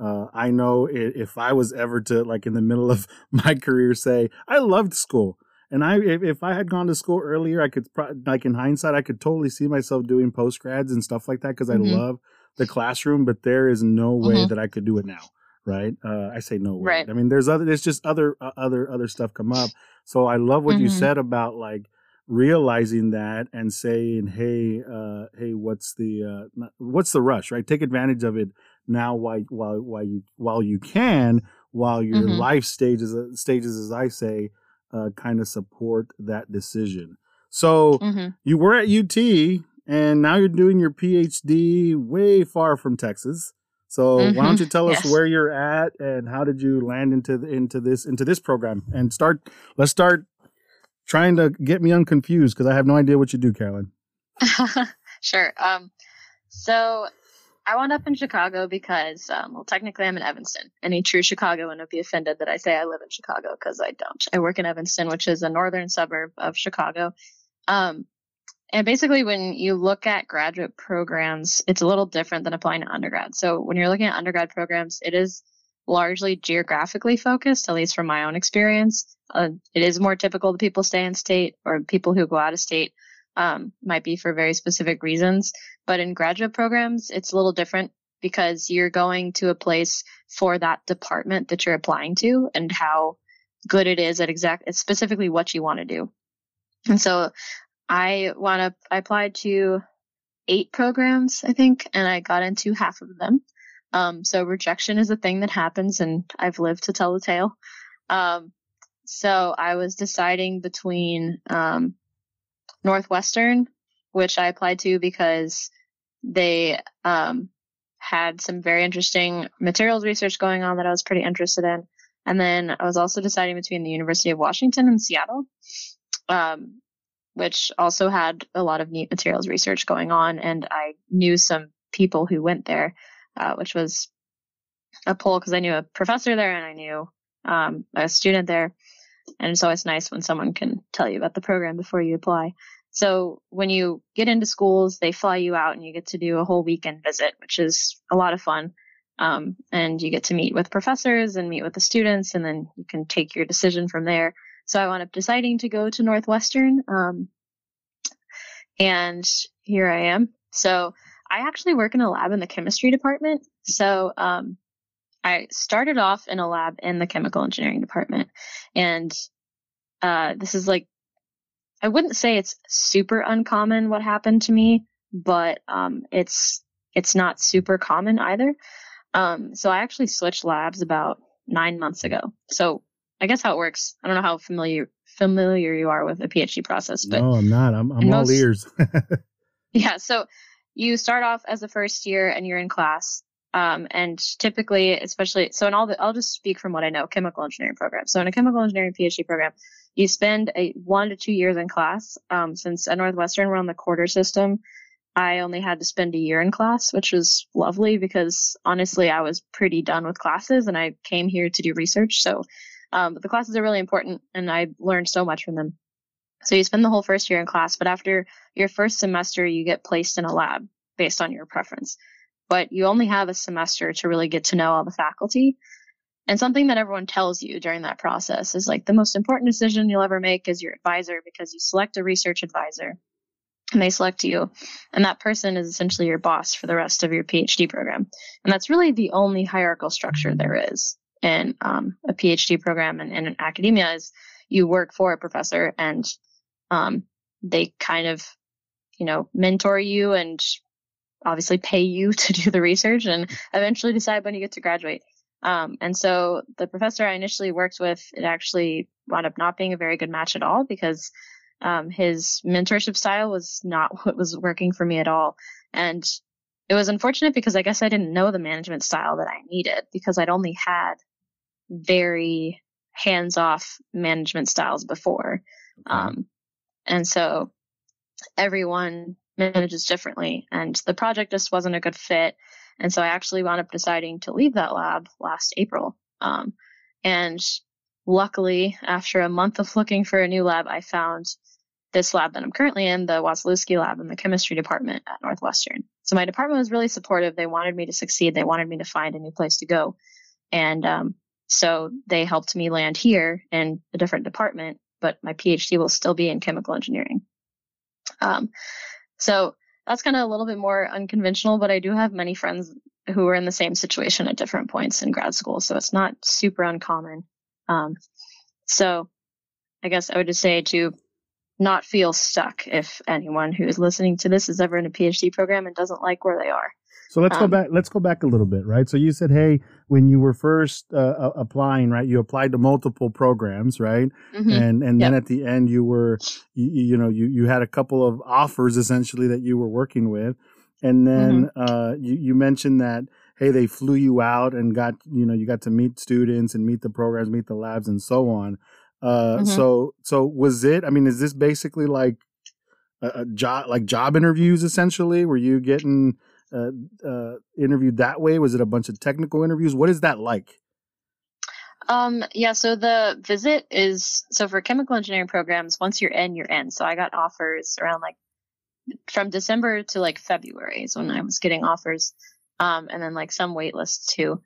[SPEAKER 1] Uh, I know if I was ever to like in the middle of [LAUGHS] my career say I loved school and I if, I had gone to school earlier I could like in hindsight I could totally see myself doing post grads and stuff like that because mm-hmm. I love the classroom but there is no way mm-hmm. that I could do it now right uh, I say no way right. I mean there's other there's just other uh, other other stuff come up so I love what you mm-hmm. said about like realizing that and saying, "Hey, uh, hey, what's the uh, what's the rush? Right? Take advantage of it now while while while you while you can, while your mm-hmm. life stages stages, as I say, uh, kind of support that decision." So mm-hmm. you were at UT, and now you're doing your PhD way far from Texas. So mm-hmm. why don't you tell us yes. where you're at and how did you land into into this into this program and start? Let's start trying to get me unconfused because I have no idea what you do, Carolyn. [LAUGHS]
[SPEAKER 2] sure. Um, so I wound up in Chicago because, um, well, technically I'm in Evanston. Any true Chicagoan would be offended that I say I live in Chicago because I don't. I work in Evanston, which is a northern suburb of Chicago. Um, and basically, when you look at graduate programs, it's a little different than applying to undergrad. So when you're looking at undergrad programs, it is largely geographically focused, at least from my own experience. Uh, it is more typical that people stay in state or people who go out of state um, might be for very specific reasons. But in graduate programs, it's a little different because you're going to a place for that department that you're applying to and how good it is at exact specifically what you want to do. And so I want to I applied to eight programs, I think, and I got into half of them. Um, so rejection is a thing that happens, and I've lived to tell the tale. Um, so I was deciding between um, Northwestern, which I applied to because they um, had some very interesting materials research going on that I was pretty interested in. And then I was also deciding between the University of Washington and Seattle, um, which also had a lot of neat materials research going on. And I knew some people who went there uh, which was a pull because I knew a professor there and I knew um, a student there. And it's always nice when someone can tell you about the program before you apply. So when you get into schools, they fly you out and you get to do a whole weekend visit, which is a lot of fun. Um, and you get to meet with professors and meet with the students, and then you can take your decision from there. So I wound up deciding to go to Northwestern. Um, and here I am. So I actually work in a lab in the chemistry department. So um, I started off in a lab in the chemical engineering department. And uh, this is like, I wouldn't say it's super uncommon what happened to me, but um, it's it's not super common either. Um, so I actually switched labs about nine months ago. So I guess how it works. I don't know how familiar familiar you are with the PhD process, but
[SPEAKER 1] no, I'm not. I'm, I'm all most, ears. [LAUGHS]
[SPEAKER 2] yeah. So you start off as a first year and you're in class. Um, and typically, especially, so in all the, I'll just speak from what I know, chemical engineering program. So in a chemical engineering PhD program, you spend a one to two years in class. Um, since at Northwestern, we're on the quarter system. I only had to spend a year in class, which was lovely because honestly, I was pretty done with classes and I came here to do research. So, um, but the classes are really important and I learned so much from them. So you spend the whole first year in class, but after your first semester, you get placed in a lab based on your preference. But you only have a semester to really get to know all the faculty. And something that everyone tells you during that process is like the most important decision you'll ever make is your advisor because you select a research advisor and they select you. And that person is essentially your boss for the rest of your PhD program. And that's really the only hierarchical structure there is in um, a PhD program and, and in academia is you work for a professor and um, they kind of, you know, mentor you and obviously pay you [LAUGHS] to do the research and eventually decide when you get to graduate. Um, and so the professor I initially worked with, it actually wound up not being a very good match at all because um, his mentorship style was not [LAUGHS] what was working for me at all. And it was unfortunate because I guess I didn't know the management style that I needed because I'd only had very hands off management styles before. Um, and so everyone manages differently and the project just wasn't a good fit. And so I actually wound up deciding to leave that lab last April. Um, and luckily, after a month of looking for a new lab, I found this lab that I'm currently in, the Wasielewski lab in the chemistry department at Northwestern. So my department was really supportive. They wanted me to succeed. They wanted me to find a new place to go. And um, so they helped me land here in a different department, but my PhD will still be in chemical engineering. Um, so that's kind of a little bit more unconventional, but I do have many friends who are in the same situation at different points in grad school. So it's not super uncommon. Um, so I guess I would just say to not feel stuck if anyone who is listening to this is ever in a PhD program and doesn't like where they are.
[SPEAKER 1] So let's um, go back. Let's go back a little bit, right? So you said, hey, when you were first uh, applying, right, you applied to multiple programs, right? Mm-hmm. And and yep. then at the end, you were, you, you, know, you you had a couple of offers essentially that you were working with, and then mm-hmm. uh, you you mentioned that hey, they flew you out and got you know you got to meet students and meet the programs, meet the labs, and so on. Uh, mm-hmm. so so was it? I mean, is this basically like a, a job, like job interviews essentially? Were you getting uh, uh, interviewed that way? Was it a bunch of technical interviews? What is that like?
[SPEAKER 2] Um, yeah, so the visit is so for chemical engineering programs, once you're in, you're in. So I got offers around like from December to like February is when I was getting offers. Um, and then like some wait lists too.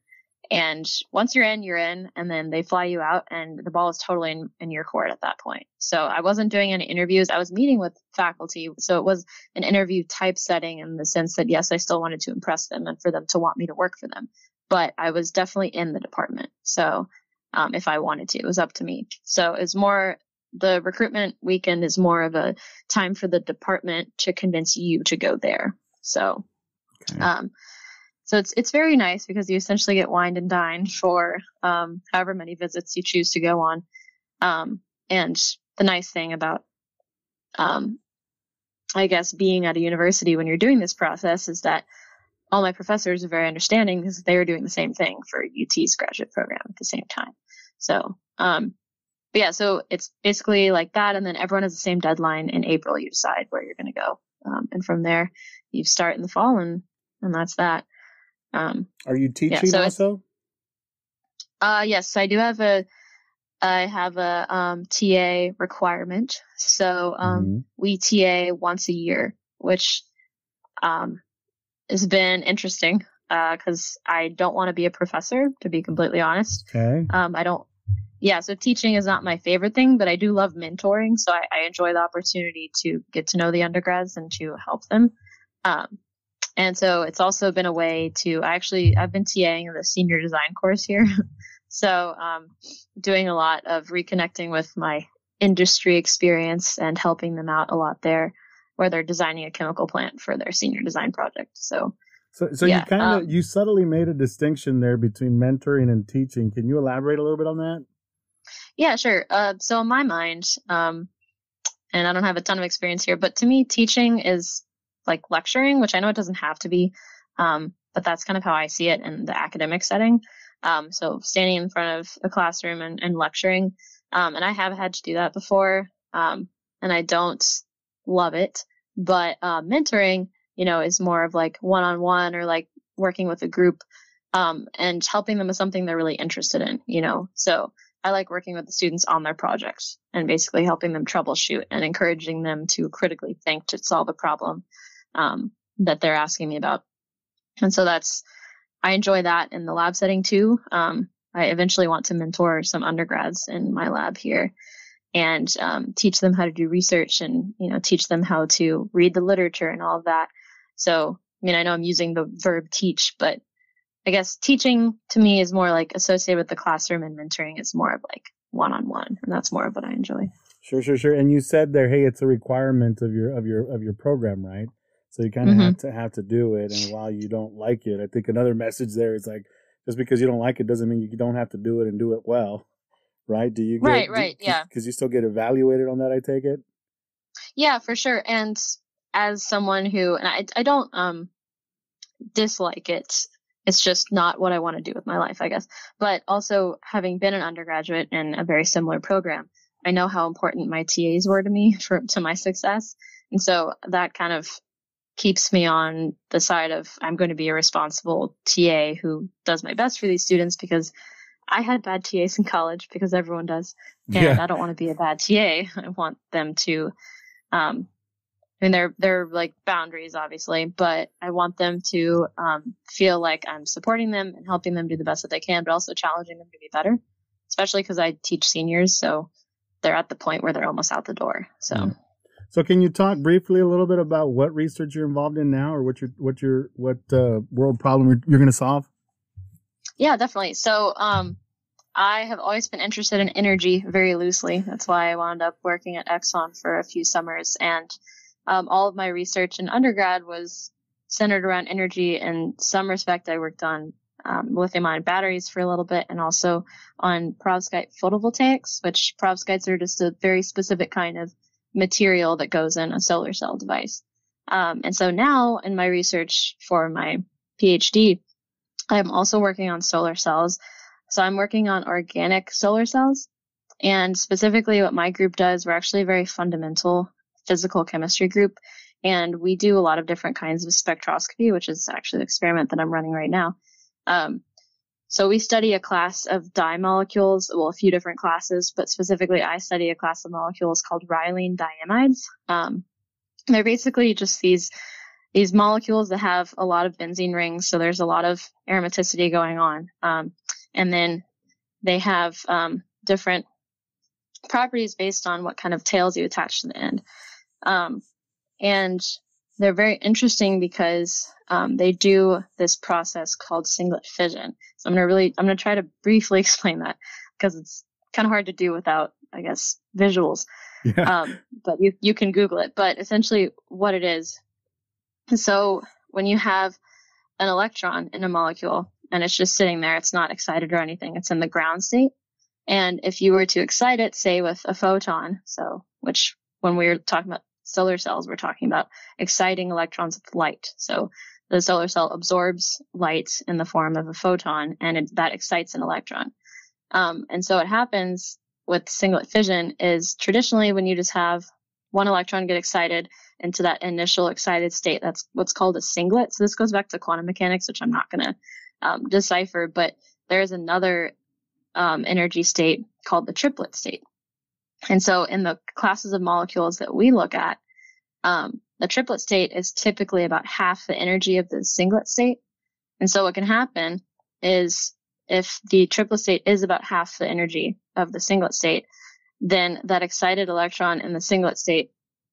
[SPEAKER 2] And once you're in, you're in, and then they fly you out, and the ball is totally in, in, your court at that point. So I wasn't doing any interviews. I was meeting with faculty. So it was an interview type setting in the sense that, yes, I still wanted to impress them and for them to want me to work for them. But I was definitely in the department. So um, if I wanted to, it was up to me. So it's more the recruitment weekend is more of a time for the department to convince you to go there. So, okay. um, so it's it's very nice because you essentially get wined and dined for um, however many visits you choose to go on. Um, and the nice thing about, um, I guess, being at a university when you're doing this process is that all my professors are very understanding because they are doing the same thing for UT's graduate program at the same time. So, um, but yeah, so it's basically like that, and then everyone has the same deadline in April. You decide where you're going to go, um, and from there you start in the fall, and and that's that.
[SPEAKER 1] Um, Are you teaching yeah, so also?
[SPEAKER 2] Uh, yes, I do have a, I have a um, TA requirement. So um, mm-hmm. we TA once a year, which um, has been interesting because uh, I don't want to be a professor, to be completely honest.
[SPEAKER 1] Okay.
[SPEAKER 2] Um, I don't. Yeah, so teaching is not my favorite thing, but I do love mentoring. So I, I enjoy the opportunity to get to know the undergrads and to help them. Um, and so it's also been a way to I actually I've been TAing the senior design course here. [LAUGHS] so um, doing a lot of reconnecting with my industry experience and helping them out a lot there where they're designing a chemical plant for their senior design project. So
[SPEAKER 1] so, so yeah, you kind of um, you subtly made a distinction there between mentoring and teaching. Can you elaborate a little bit on that?
[SPEAKER 2] Yeah, sure. Uh, so in my mind, um, and I don't have a ton of experience here, but to me, teaching is like lecturing, which I know it doesn't have to be, um, but that's kind of how I see it in the academic setting. Um, so standing in front of a classroom and, and lecturing, um, and I have had to do that before, um, and I don't love it. But uh, mentoring, you know, is more of like one on one or like working with a group um, and helping them with something they're really interested in, you know. So I like working with the students on their projects and basically helping them troubleshoot and encouraging them to critically think to solve a problem um, that they're asking me about. And so that's, I enjoy that in the lab setting too. Um, I eventually want to mentor some undergrads in my lab here and um, teach them how to do research and, you know, teach them how to read the literature and all of that. So, I mean, I know I'm using the verb teach, but I guess teaching to me is more like associated with the classroom and mentoring is more of like one on one. And that's more of what I enjoy.
[SPEAKER 1] Sure, sure, sure. And you said there, hey, it's a requirement of your of your of your program, right? So you kind of mm-hmm. have to have to do it. And while you don't like it, I think another message there is like just because you don't like it doesn't mean you don't have to do it and do it well. Right? Do you get,
[SPEAKER 2] Right, right,
[SPEAKER 1] do,
[SPEAKER 2] yeah.
[SPEAKER 1] Because you still get evaluated on that, I take it?
[SPEAKER 2] Yeah, for sure. And as someone who and I I don't um dislike it it's just not what I want to do with my life, I guess. But also having been an undergraduate in a very similar program, I know how important my TAs were to me [LAUGHS] for to my success. And so that kind of keeps me on the side of I'm going to be a responsible TA who does my best for these students because I had bad TAs in college because everyone does. And yeah. I don't want to be a bad TA. I want them to um, I mean, they're they're like boundaries, obviously, but I want them to um, feel like I'm supporting them and helping them do the best that they can, but also challenging them to be better. Especially because I teach seniors, so they're at the point where they're almost out the door. So, yeah.
[SPEAKER 1] So can you talk briefly a little bit about what research you're involved in now, or what your what your what uh, world problem you're going to solve?
[SPEAKER 2] Yeah, definitely. So, um, I have always been interested in energy very loosely. That's why I wound up working at Exxon for a few summers and um, all of my research in undergrad was centered around energy. In some respect, I worked on um, lithium ion batteries for a little bit and also on perovskite photovoltaics, which perovskites are just a very specific kind of material that goes in a solar cell device. Um, and so now in my research for my PhD, I'm also working on solar cells. So I'm working on organic solar cells. And specifically what my group does, we're actually a very fundamental physical chemistry group. And we do a lot of different kinds of spectroscopy, which is actually the experiment that I'm running right now. Um, so we study a class of dye molecules, well, a few different classes, but specifically I study a class of molecules called rylene diimides. Um, they're basically just these these molecules that have a lot of benzene rings, so there's a lot of aromaticity going on. Um, and then they have um, different properties based on what kind of tails you attach to the end. Um, and they're very interesting because um, they do this process called singlet fission. So I'm gonna really, I'm gonna try to briefly [LAUGHS] explain that because it's kind of hard to do without, I guess, visuals. Yeah. Um, but you you can Google it. But essentially, what it is. So when you have an electron in a molecule and it's just sitting there, it's not excited or anything. It's in the ground state. And if you were to excite it, say with a photon, so which when we were talking about solar cells, we're talking about exciting electrons with light. So the solar cell absorbs light in the form of a photon and it, that excites an electron. Um, and so what happens with singlet fission is traditionally when you just have one electron get excited into that initial excited state, that's what's called a singlet. So this goes back to quantum mechanics, which I'm not going to um, decipher, but there's another um, energy state called the triplet state. And so in the classes of molecules that we look at, um, the triplet state is typically about half the energy of the singlet state. And so what can happen is if the triplet state is about half the energy of the singlet state, then that excited electron in the singlet state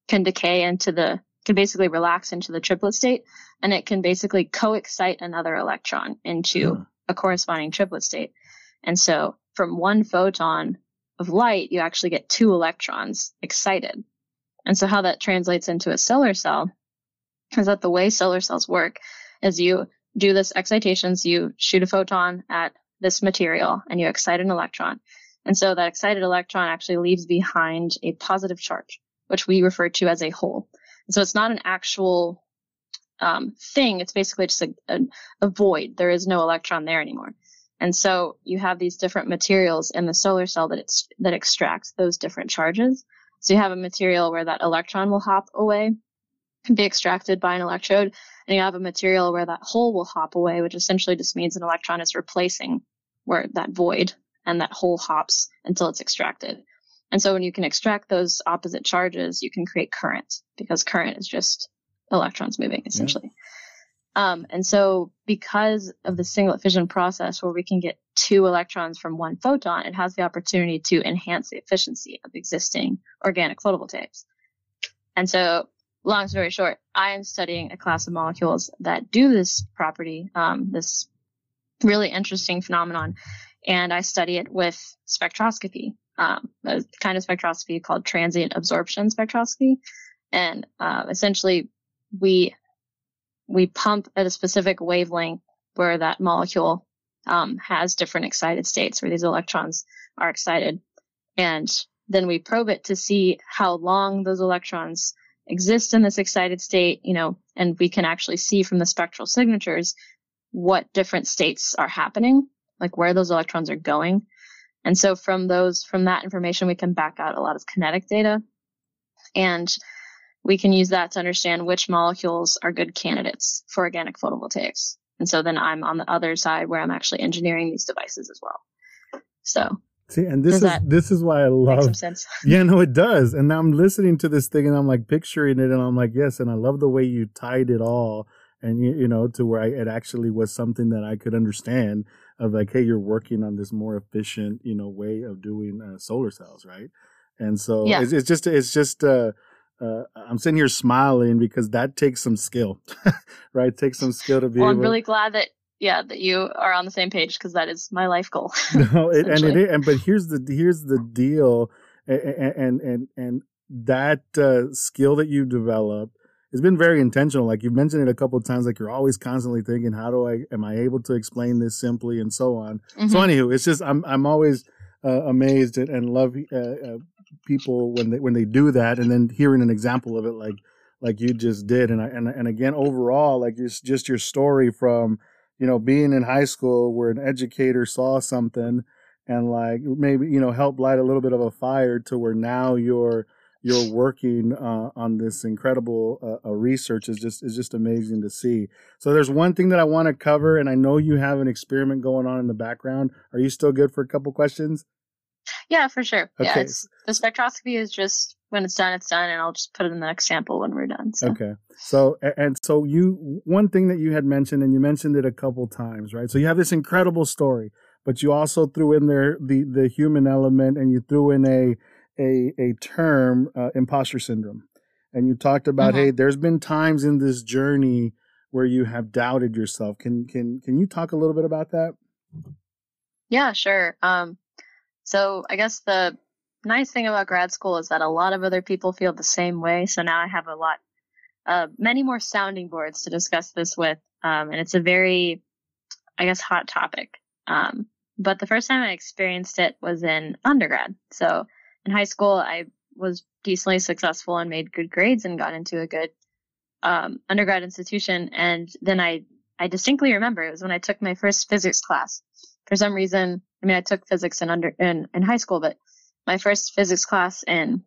[SPEAKER 2] can decay into the, can basically relax into the triplet state and it can basically co-excite another electron into hmm. a corresponding triplet state. And so from one photon of light, you actually get two electrons excited. And so how that translates into a solar cell is that the way solar cells work is you do this excitation. So you shoot a photon at this material and you excite an electron. And so that excited electron actually leaves behind a positive charge, which we refer to as a hole. And so it's not an actual um, thing, it's basically just a, a, a void. There is no electron there anymore. And so you have these different materials in the solar cell that it's, that extracts those different charges. So you have a material where that electron will hop away and be extracted by an electrode. And you have a material where that hole will hop away, which essentially just means an electron is replacing where that void and that hole hops until it's extracted. And so when you can extract those opposite charges, you can create current because current is just electrons moving essentially. Yeah. Um, and so because of the singlet fission process where we can get two electrons from one photon, it has the opportunity to enhance the efficiency of existing organic photovoltaics. And so long story short, I am studying a class of molecules that do this property, um, this really interesting phenomenon. And I study it with spectroscopy, um, a kind of spectroscopy called transient absorption spectroscopy. And uh, essentially, we we pump at a specific wavelength where that molecule um, has different excited states where these electrons are excited, and then we probe it to see how long those electrons exist in this excited state, you know, and we can actually see from the spectral signatures what different states are happening, like where those electrons are going. And so from those, from that information, we can back out a lot of kinetic data and we can use that to understand which molecules are good candidates for organic photovoltaics. And so then I'm on the other side where I'm actually engineering these devices as well. So
[SPEAKER 1] See, and this is this is why I love. [LAUGHS] yeah, no, it does. And now I'm listening to this thing, and I'm like picturing it, and I'm like, yes, and I love the way you tied it all, and you, you know, to where I, it actually was something that I could understand of like, hey, you're working on this more efficient, you know, way of doing uh, solar cells, right? And so yeah. it's, it's just it's just uh, uh, I'm sitting here smiling because that takes some skill, [LAUGHS] right? It takes some skill to be.
[SPEAKER 2] Well. I'm really glad that yeah that you are on the same page because that is my life goal. [LAUGHS]
[SPEAKER 1] no, it, and it is, and but here's the here's the deal, and and and, and that uh, skill that you develop has been very intentional. Like you've mentioned it a couple of times. Like you're always constantly thinking, how do I am I able to explain this simply and so on. Mm-hmm. So anywho, it's just I'm I'm always uh, amazed and, and love uh, uh, people when they when they do that, and then hearing an example of it like like you just did, and I, and and again overall like just just your story from you know being in high school where an educator saw something and like maybe you know help light a little bit of a fire to where now you're you're working uh, on this incredible uh, uh, research is just is just amazing to see. So there's one thing that I want to cover, and I know you have an experiment going on in the background. Are you still good for a couple questions?
[SPEAKER 2] Yeah, for sure. Okay. Yeah, the spectroscopy is just when it's done, it's done, and I'll just put it in the next sample when we're done. So.
[SPEAKER 1] Okay. So and so you one thing that you had mentioned, and you mentioned it a couple times, right? So you have this incredible story, but you also threw in there the the human element, and you threw in a a a term, uh, imposter syndrome, and you talked about, mm-hmm. hey, there's been times in this journey where you have doubted yourself. Can can can you talk a little bit about that?
[SPEAKER 2] Yeah, sure. Um, so I guess the nice thing about grad school is that a lot of other people feel the same way. So now I have a lot, uh, many more sounding boards to discuss this with. Um, and it's a very, I guess, hot topic. Um, but the first time I experienced it was in undergrad. So in high school, I was decently successful and made good grades and got into a good um, undergrad institution. And then I, I distinctly remember it was when I took my first physics class. For some reason, I mean, I took physics in under in, in high school, but my first physics class in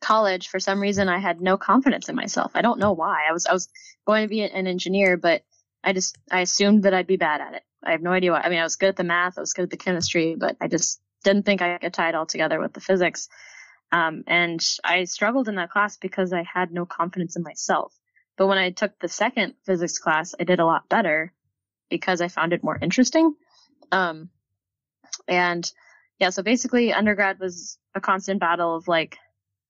[SPEAKER 2] college, for some reason, I had no confidence in myself. I don't know why. I was I was going to be an engineer, but I just I assumed that I'd be bad at it. I have no idea why. I mean, I was good at the math, I was good at the chemistry, but I just didn't think I could tie it all together with the physics. Um, and I struggled in that class because I had no confidence in myself. But when I took the second physics class, I did a lot better because I found it more interesting. Um, and yeah, so basically undergrad was a constant battle of like,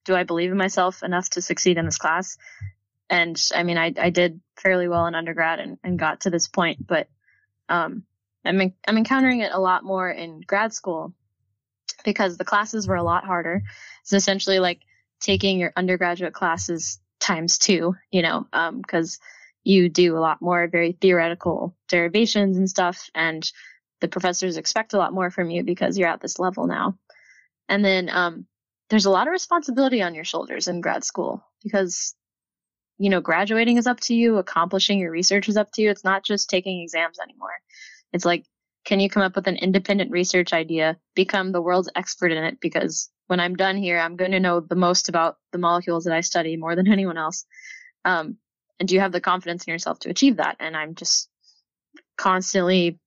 [SPEAKER 2] do I believe in myself enough to succeed in this class? And I mean, I, I did fairly well in undergrad and, and got to this point, but, um, I'm, in, I'm encountering it a lot more in grad school because the classes were a lot harder. It's essentially like taking your undergraduate classes times two, you know, um, cause you do a lot more very theoretical derivations and stuff. And the professors expect a lot more from you because you're at this level now. And then um, there's a lot of responsibility on your shoulders in grad school because you know, graduating is up to you, accomplishing your research is up to you. It's not just taking exams anymore. It's like, can you come up with an independent research idea, become the world's expert in it? Because when I'm done here, I'm going to know the most about the molecules that I study more than [LAUGHS] anyone else. Um, and do you have the confidence in yourself to achieve that? And I'm just constantly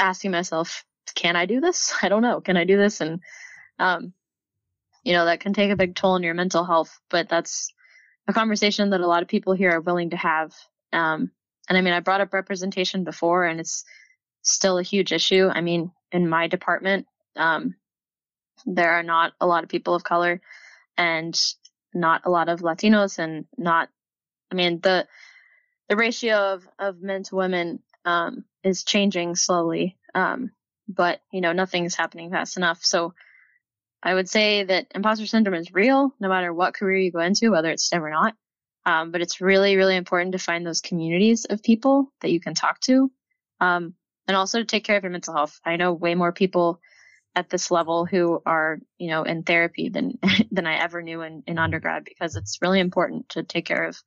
[SPEAKER 2] asking myself, can I do this? [LAUGHS] I don't know. Can I do this? And, um, you know, that can take a big toll on your mental health, but that's a conversation that a lot of people here are willing to have. Um, and I mean, I brought up representation before and it's still a huge issue. I mean, in my department, um, there are not a lot of people of color and not a lot of Latinos and not, I mean, the, the ratio of, of men to women, um, is changing slowly. Um, but you know, nothing's happening fast enough. So I would say that imposter syndrome is real no matter what career you go into, whether it's STEM or not. Um, but it's really, really important to find those communities of people that you can talk to. Um, and also to take care of your mental health. I know way more people at this level who are, you know, in therapy than, [LAUGHS] than I ever knew in, in undergrad because it's really important to take care of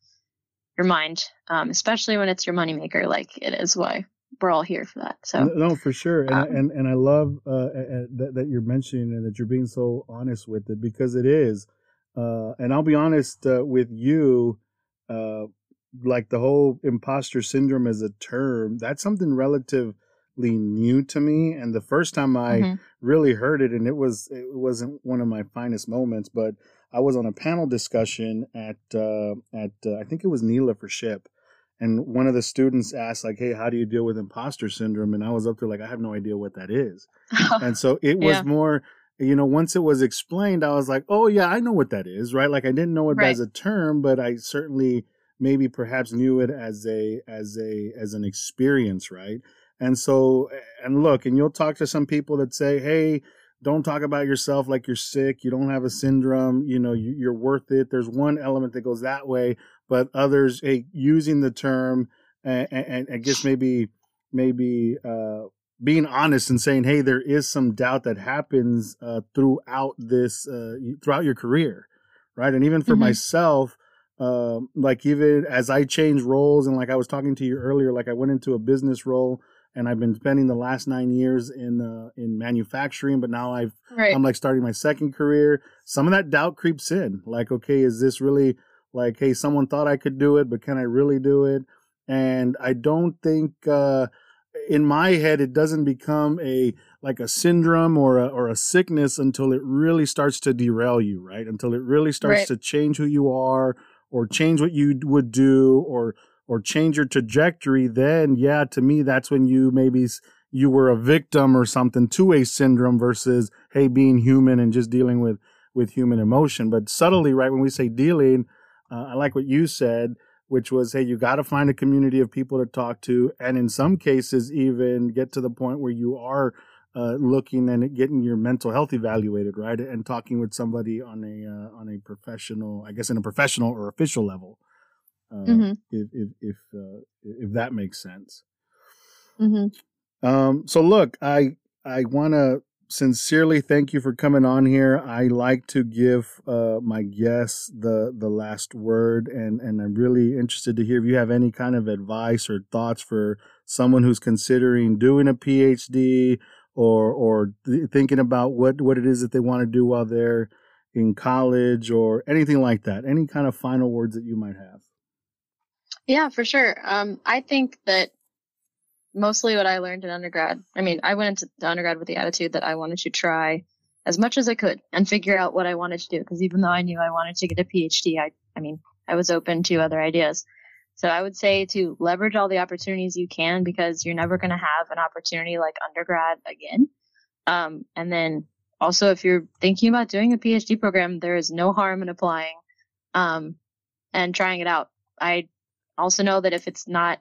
[SPEAKER 2] your mind, um, especially when it's your moneymaker, like it is why we're all here for that. So
[SPEAKER 1] no, for sure, and um, and, and I love uh, that, that you're mentioning and that you're being so honest with it because it is. Uh, and I'll be honest uh, with you, uh, like the whole imposter syndrome as a term, that's something relatively new to me. And the first time I mm-hmm. really heard it, and it was it wasn't one of my finest moments, but I was on a panel discussion at uh, at uh, I think it was NELA for SHPE, and one of the students asked like hey how do you deal with imposter syndrome? And i was up there like i have no idea what that is. [LAUGHS] And so it was yeah. more you know once it was explained i was like oh yeah i know what that is right? Like i didn't know it right. as a term but i certainly maybe perhaps knew it as a as a as an experience right? And so and look and you'll talk to some people that say hey don't talk about yourself like you're sick you don't have a syndrome you know you, are worth it there's one element that goes that way but others hey, using the term and, and I guess [SIGHS] maybe maybe uh, being honest and saying, hey, there is some doubt that happens uh, throughout this uh, throughout your career, right? And even for mm-hmm. myself, uh, like even as I change roles, and like I was talking to you earlier, like I went into a business role. And I've been spending the last nine years in uh, in manufacturing, but now I've right. I'm like starting my second career. Some of that doubt creeps in. Like, okay, is this really like, hey, someone thought I could do it, but can I really do it? And I don't think, uh, in my head, it doesn't become a like a syndrome or a, or a sickness until it really starts to derail you, right? Until it really starts right. to change who you are or change what you would do or or change your trajectory. Then, yeah, to me, that's when you maybe you were a victim or something to a syndrome versus hey, being human and just dealing with with human emotion. But subtly, right when we say dealing uh, I like what you said, which was, hey, you got to find a community of people to talk to, and in some cases, even get to the point where you are uh, looking and getting your mental health evaluated, right, and talking with somebody on a uh, on a professional, I guess, in a professional or official level, uh, mm-hmm. if if if, uh, if that makes sense. Mm-hmm. Um, so look, I I want to sincerely thank you for coming on here. I like to give uh, my guests the the last word, and and I'm really interested to hear if you have any kind of advice or thoughts for someone who's considering doing a PhD or or th- thinking about what what it is that they want to do while they're in college or anything like that. Any kind of final words that you might have.
[SPEAKER 2] Yeah, for sure. Um, I think that mostly what I learned in undergrad. I mean, I went into undergrad with the attitude that I wanted to try as much as I could and figure out what I wanted to do. Because even though I knew I wanted to get a PhD, I, I mean, I was open to other ideas. So I would say to leverage all the opportunities you can because you're never going to have an opportunity like undergrad again. Um, and then also, if you're thinking about doing a PhD program, there is no harm in applying um, and trying it out. I also know that if it's not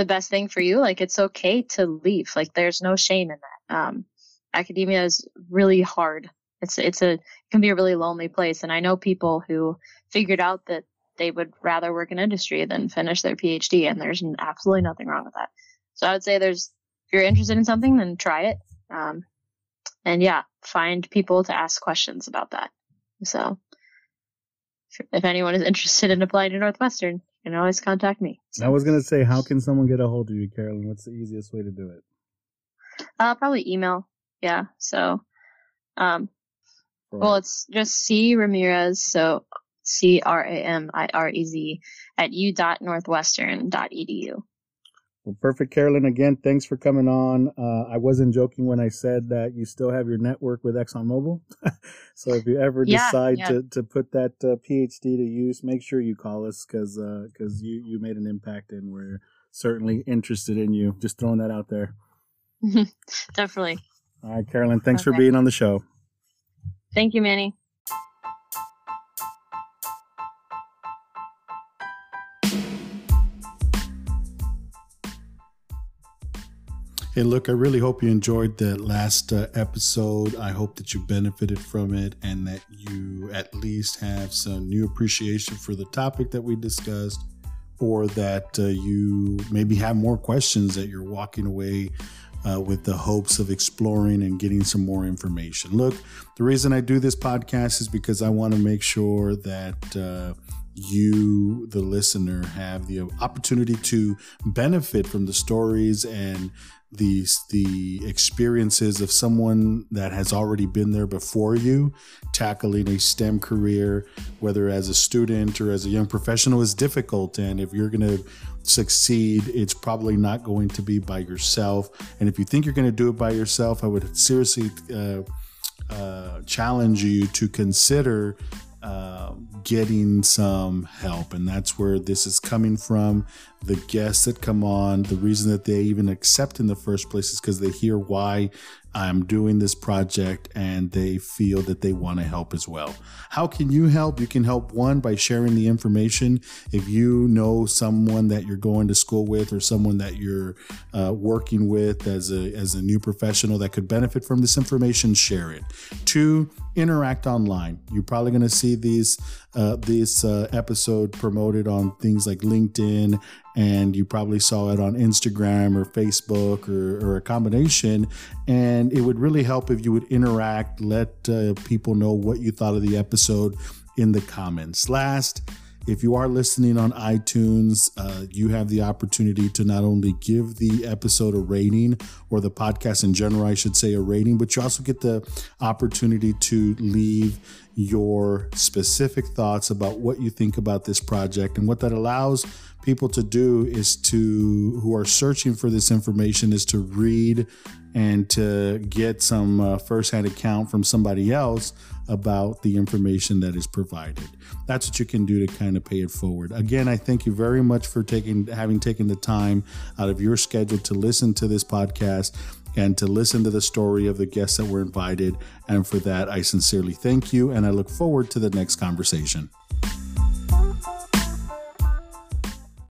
[SPEAKER 2] the best thing for you, like it's okay to leave. Like there's no shame in that. Um, academia is really hard. It's it's a it can be a really lonely place, and I know people who figured out that they would rather work in industry than finish their PhD, and there's absolutely nothing wrong with that. So I would say there's if you're interested in something, then try it. Um, and yeah, find people to ask questions about that. So if anyone is interested in applying to Northwestern, you can always contact me.
[SPEAKER 1] I was going to say, how can someone get a hold of you, Carolyn? What's the easiest way to do it?
[SPEAKER 2] Uh, probably email. Yeah. So, um, right. well, it's just C Ramirez. So C R A M I R E Z at u.northwestern.edu.
[SPEAKER 1] Well, perfect, Carolyn. Again, thanks for coming on. Uh, I wasn't joking when I said that you still have your network with ExxonMobil. [LAUGHS] so if you ever yeah, decide yeah. to, to put that uh, PhD to use, make sure you call us because because uh, you you made an impact and we're certainly interested in you. Just throwing that out there. [LAUGHS]
[SPEAKER 2] Definitely.
[SPEAKER 1] All right, Carolyn. Thanks okay. for being on the show.
[SPEAKER 2] Thank you, Manny.
[SPEAKER 1] Hey, look, I really hope you enjoyed the last uh, episode. I hope that you benefited from it and that you at least have some new appreciation for the topic that we discussed, or that uh, you maybe have more questions that you're walking away uh, with the hopes of exploring and getting some more information. Look, the reason I do this podcast is because I want to make sure that uh, you, the listener, have the opportunity to benefit from the stories and the the experiences of someone that has already been there before you tackling a STEM career whether as a student or as a young professional is difficult. And if you're going to succeed it's probably not going to be by yourself. And if you think you're going to do it by yourself I would seriously uh, uh, challenge you to consider uh, getting some help. And that's where this is coming from. The guests that come on, the reason that they even accept in the first place is because they hear why I'm doing this project and they feel that they want to help as well. How can you help? You can help one by sharing the information. If you know someone that you're going to school with or someone that you're uh, working with as a, as a new professional that could benefit from this information, share it. Two, interact online. You're probably going to see these uh, this uh, episode promoted on things like LinkedIn, and you probably saw it on Instagram or Facebook or, or a combination. And it would really help if you would interact, let uh, people know what you thought of the episode in the comments. Last, if you are listening on iTunes, uh, you have the opportunity to not only give the episode a rating or the podcast in general, I should say, a rating, but you also get the opportunity to leave your specific thoughts about what you think about this project. And what that allows people to do is to, who are searching for this information, is to read and to get some uh, firsthand account from somebody else about the information that is provided. That's what you can do to kind of pay it forward. Again, I thank you very much for taking having taken the time out of your schedule to listen to this podcast and to listen to the story of the guests that were invited. And for that, I sincerely thank you and I look forward to the next conversation.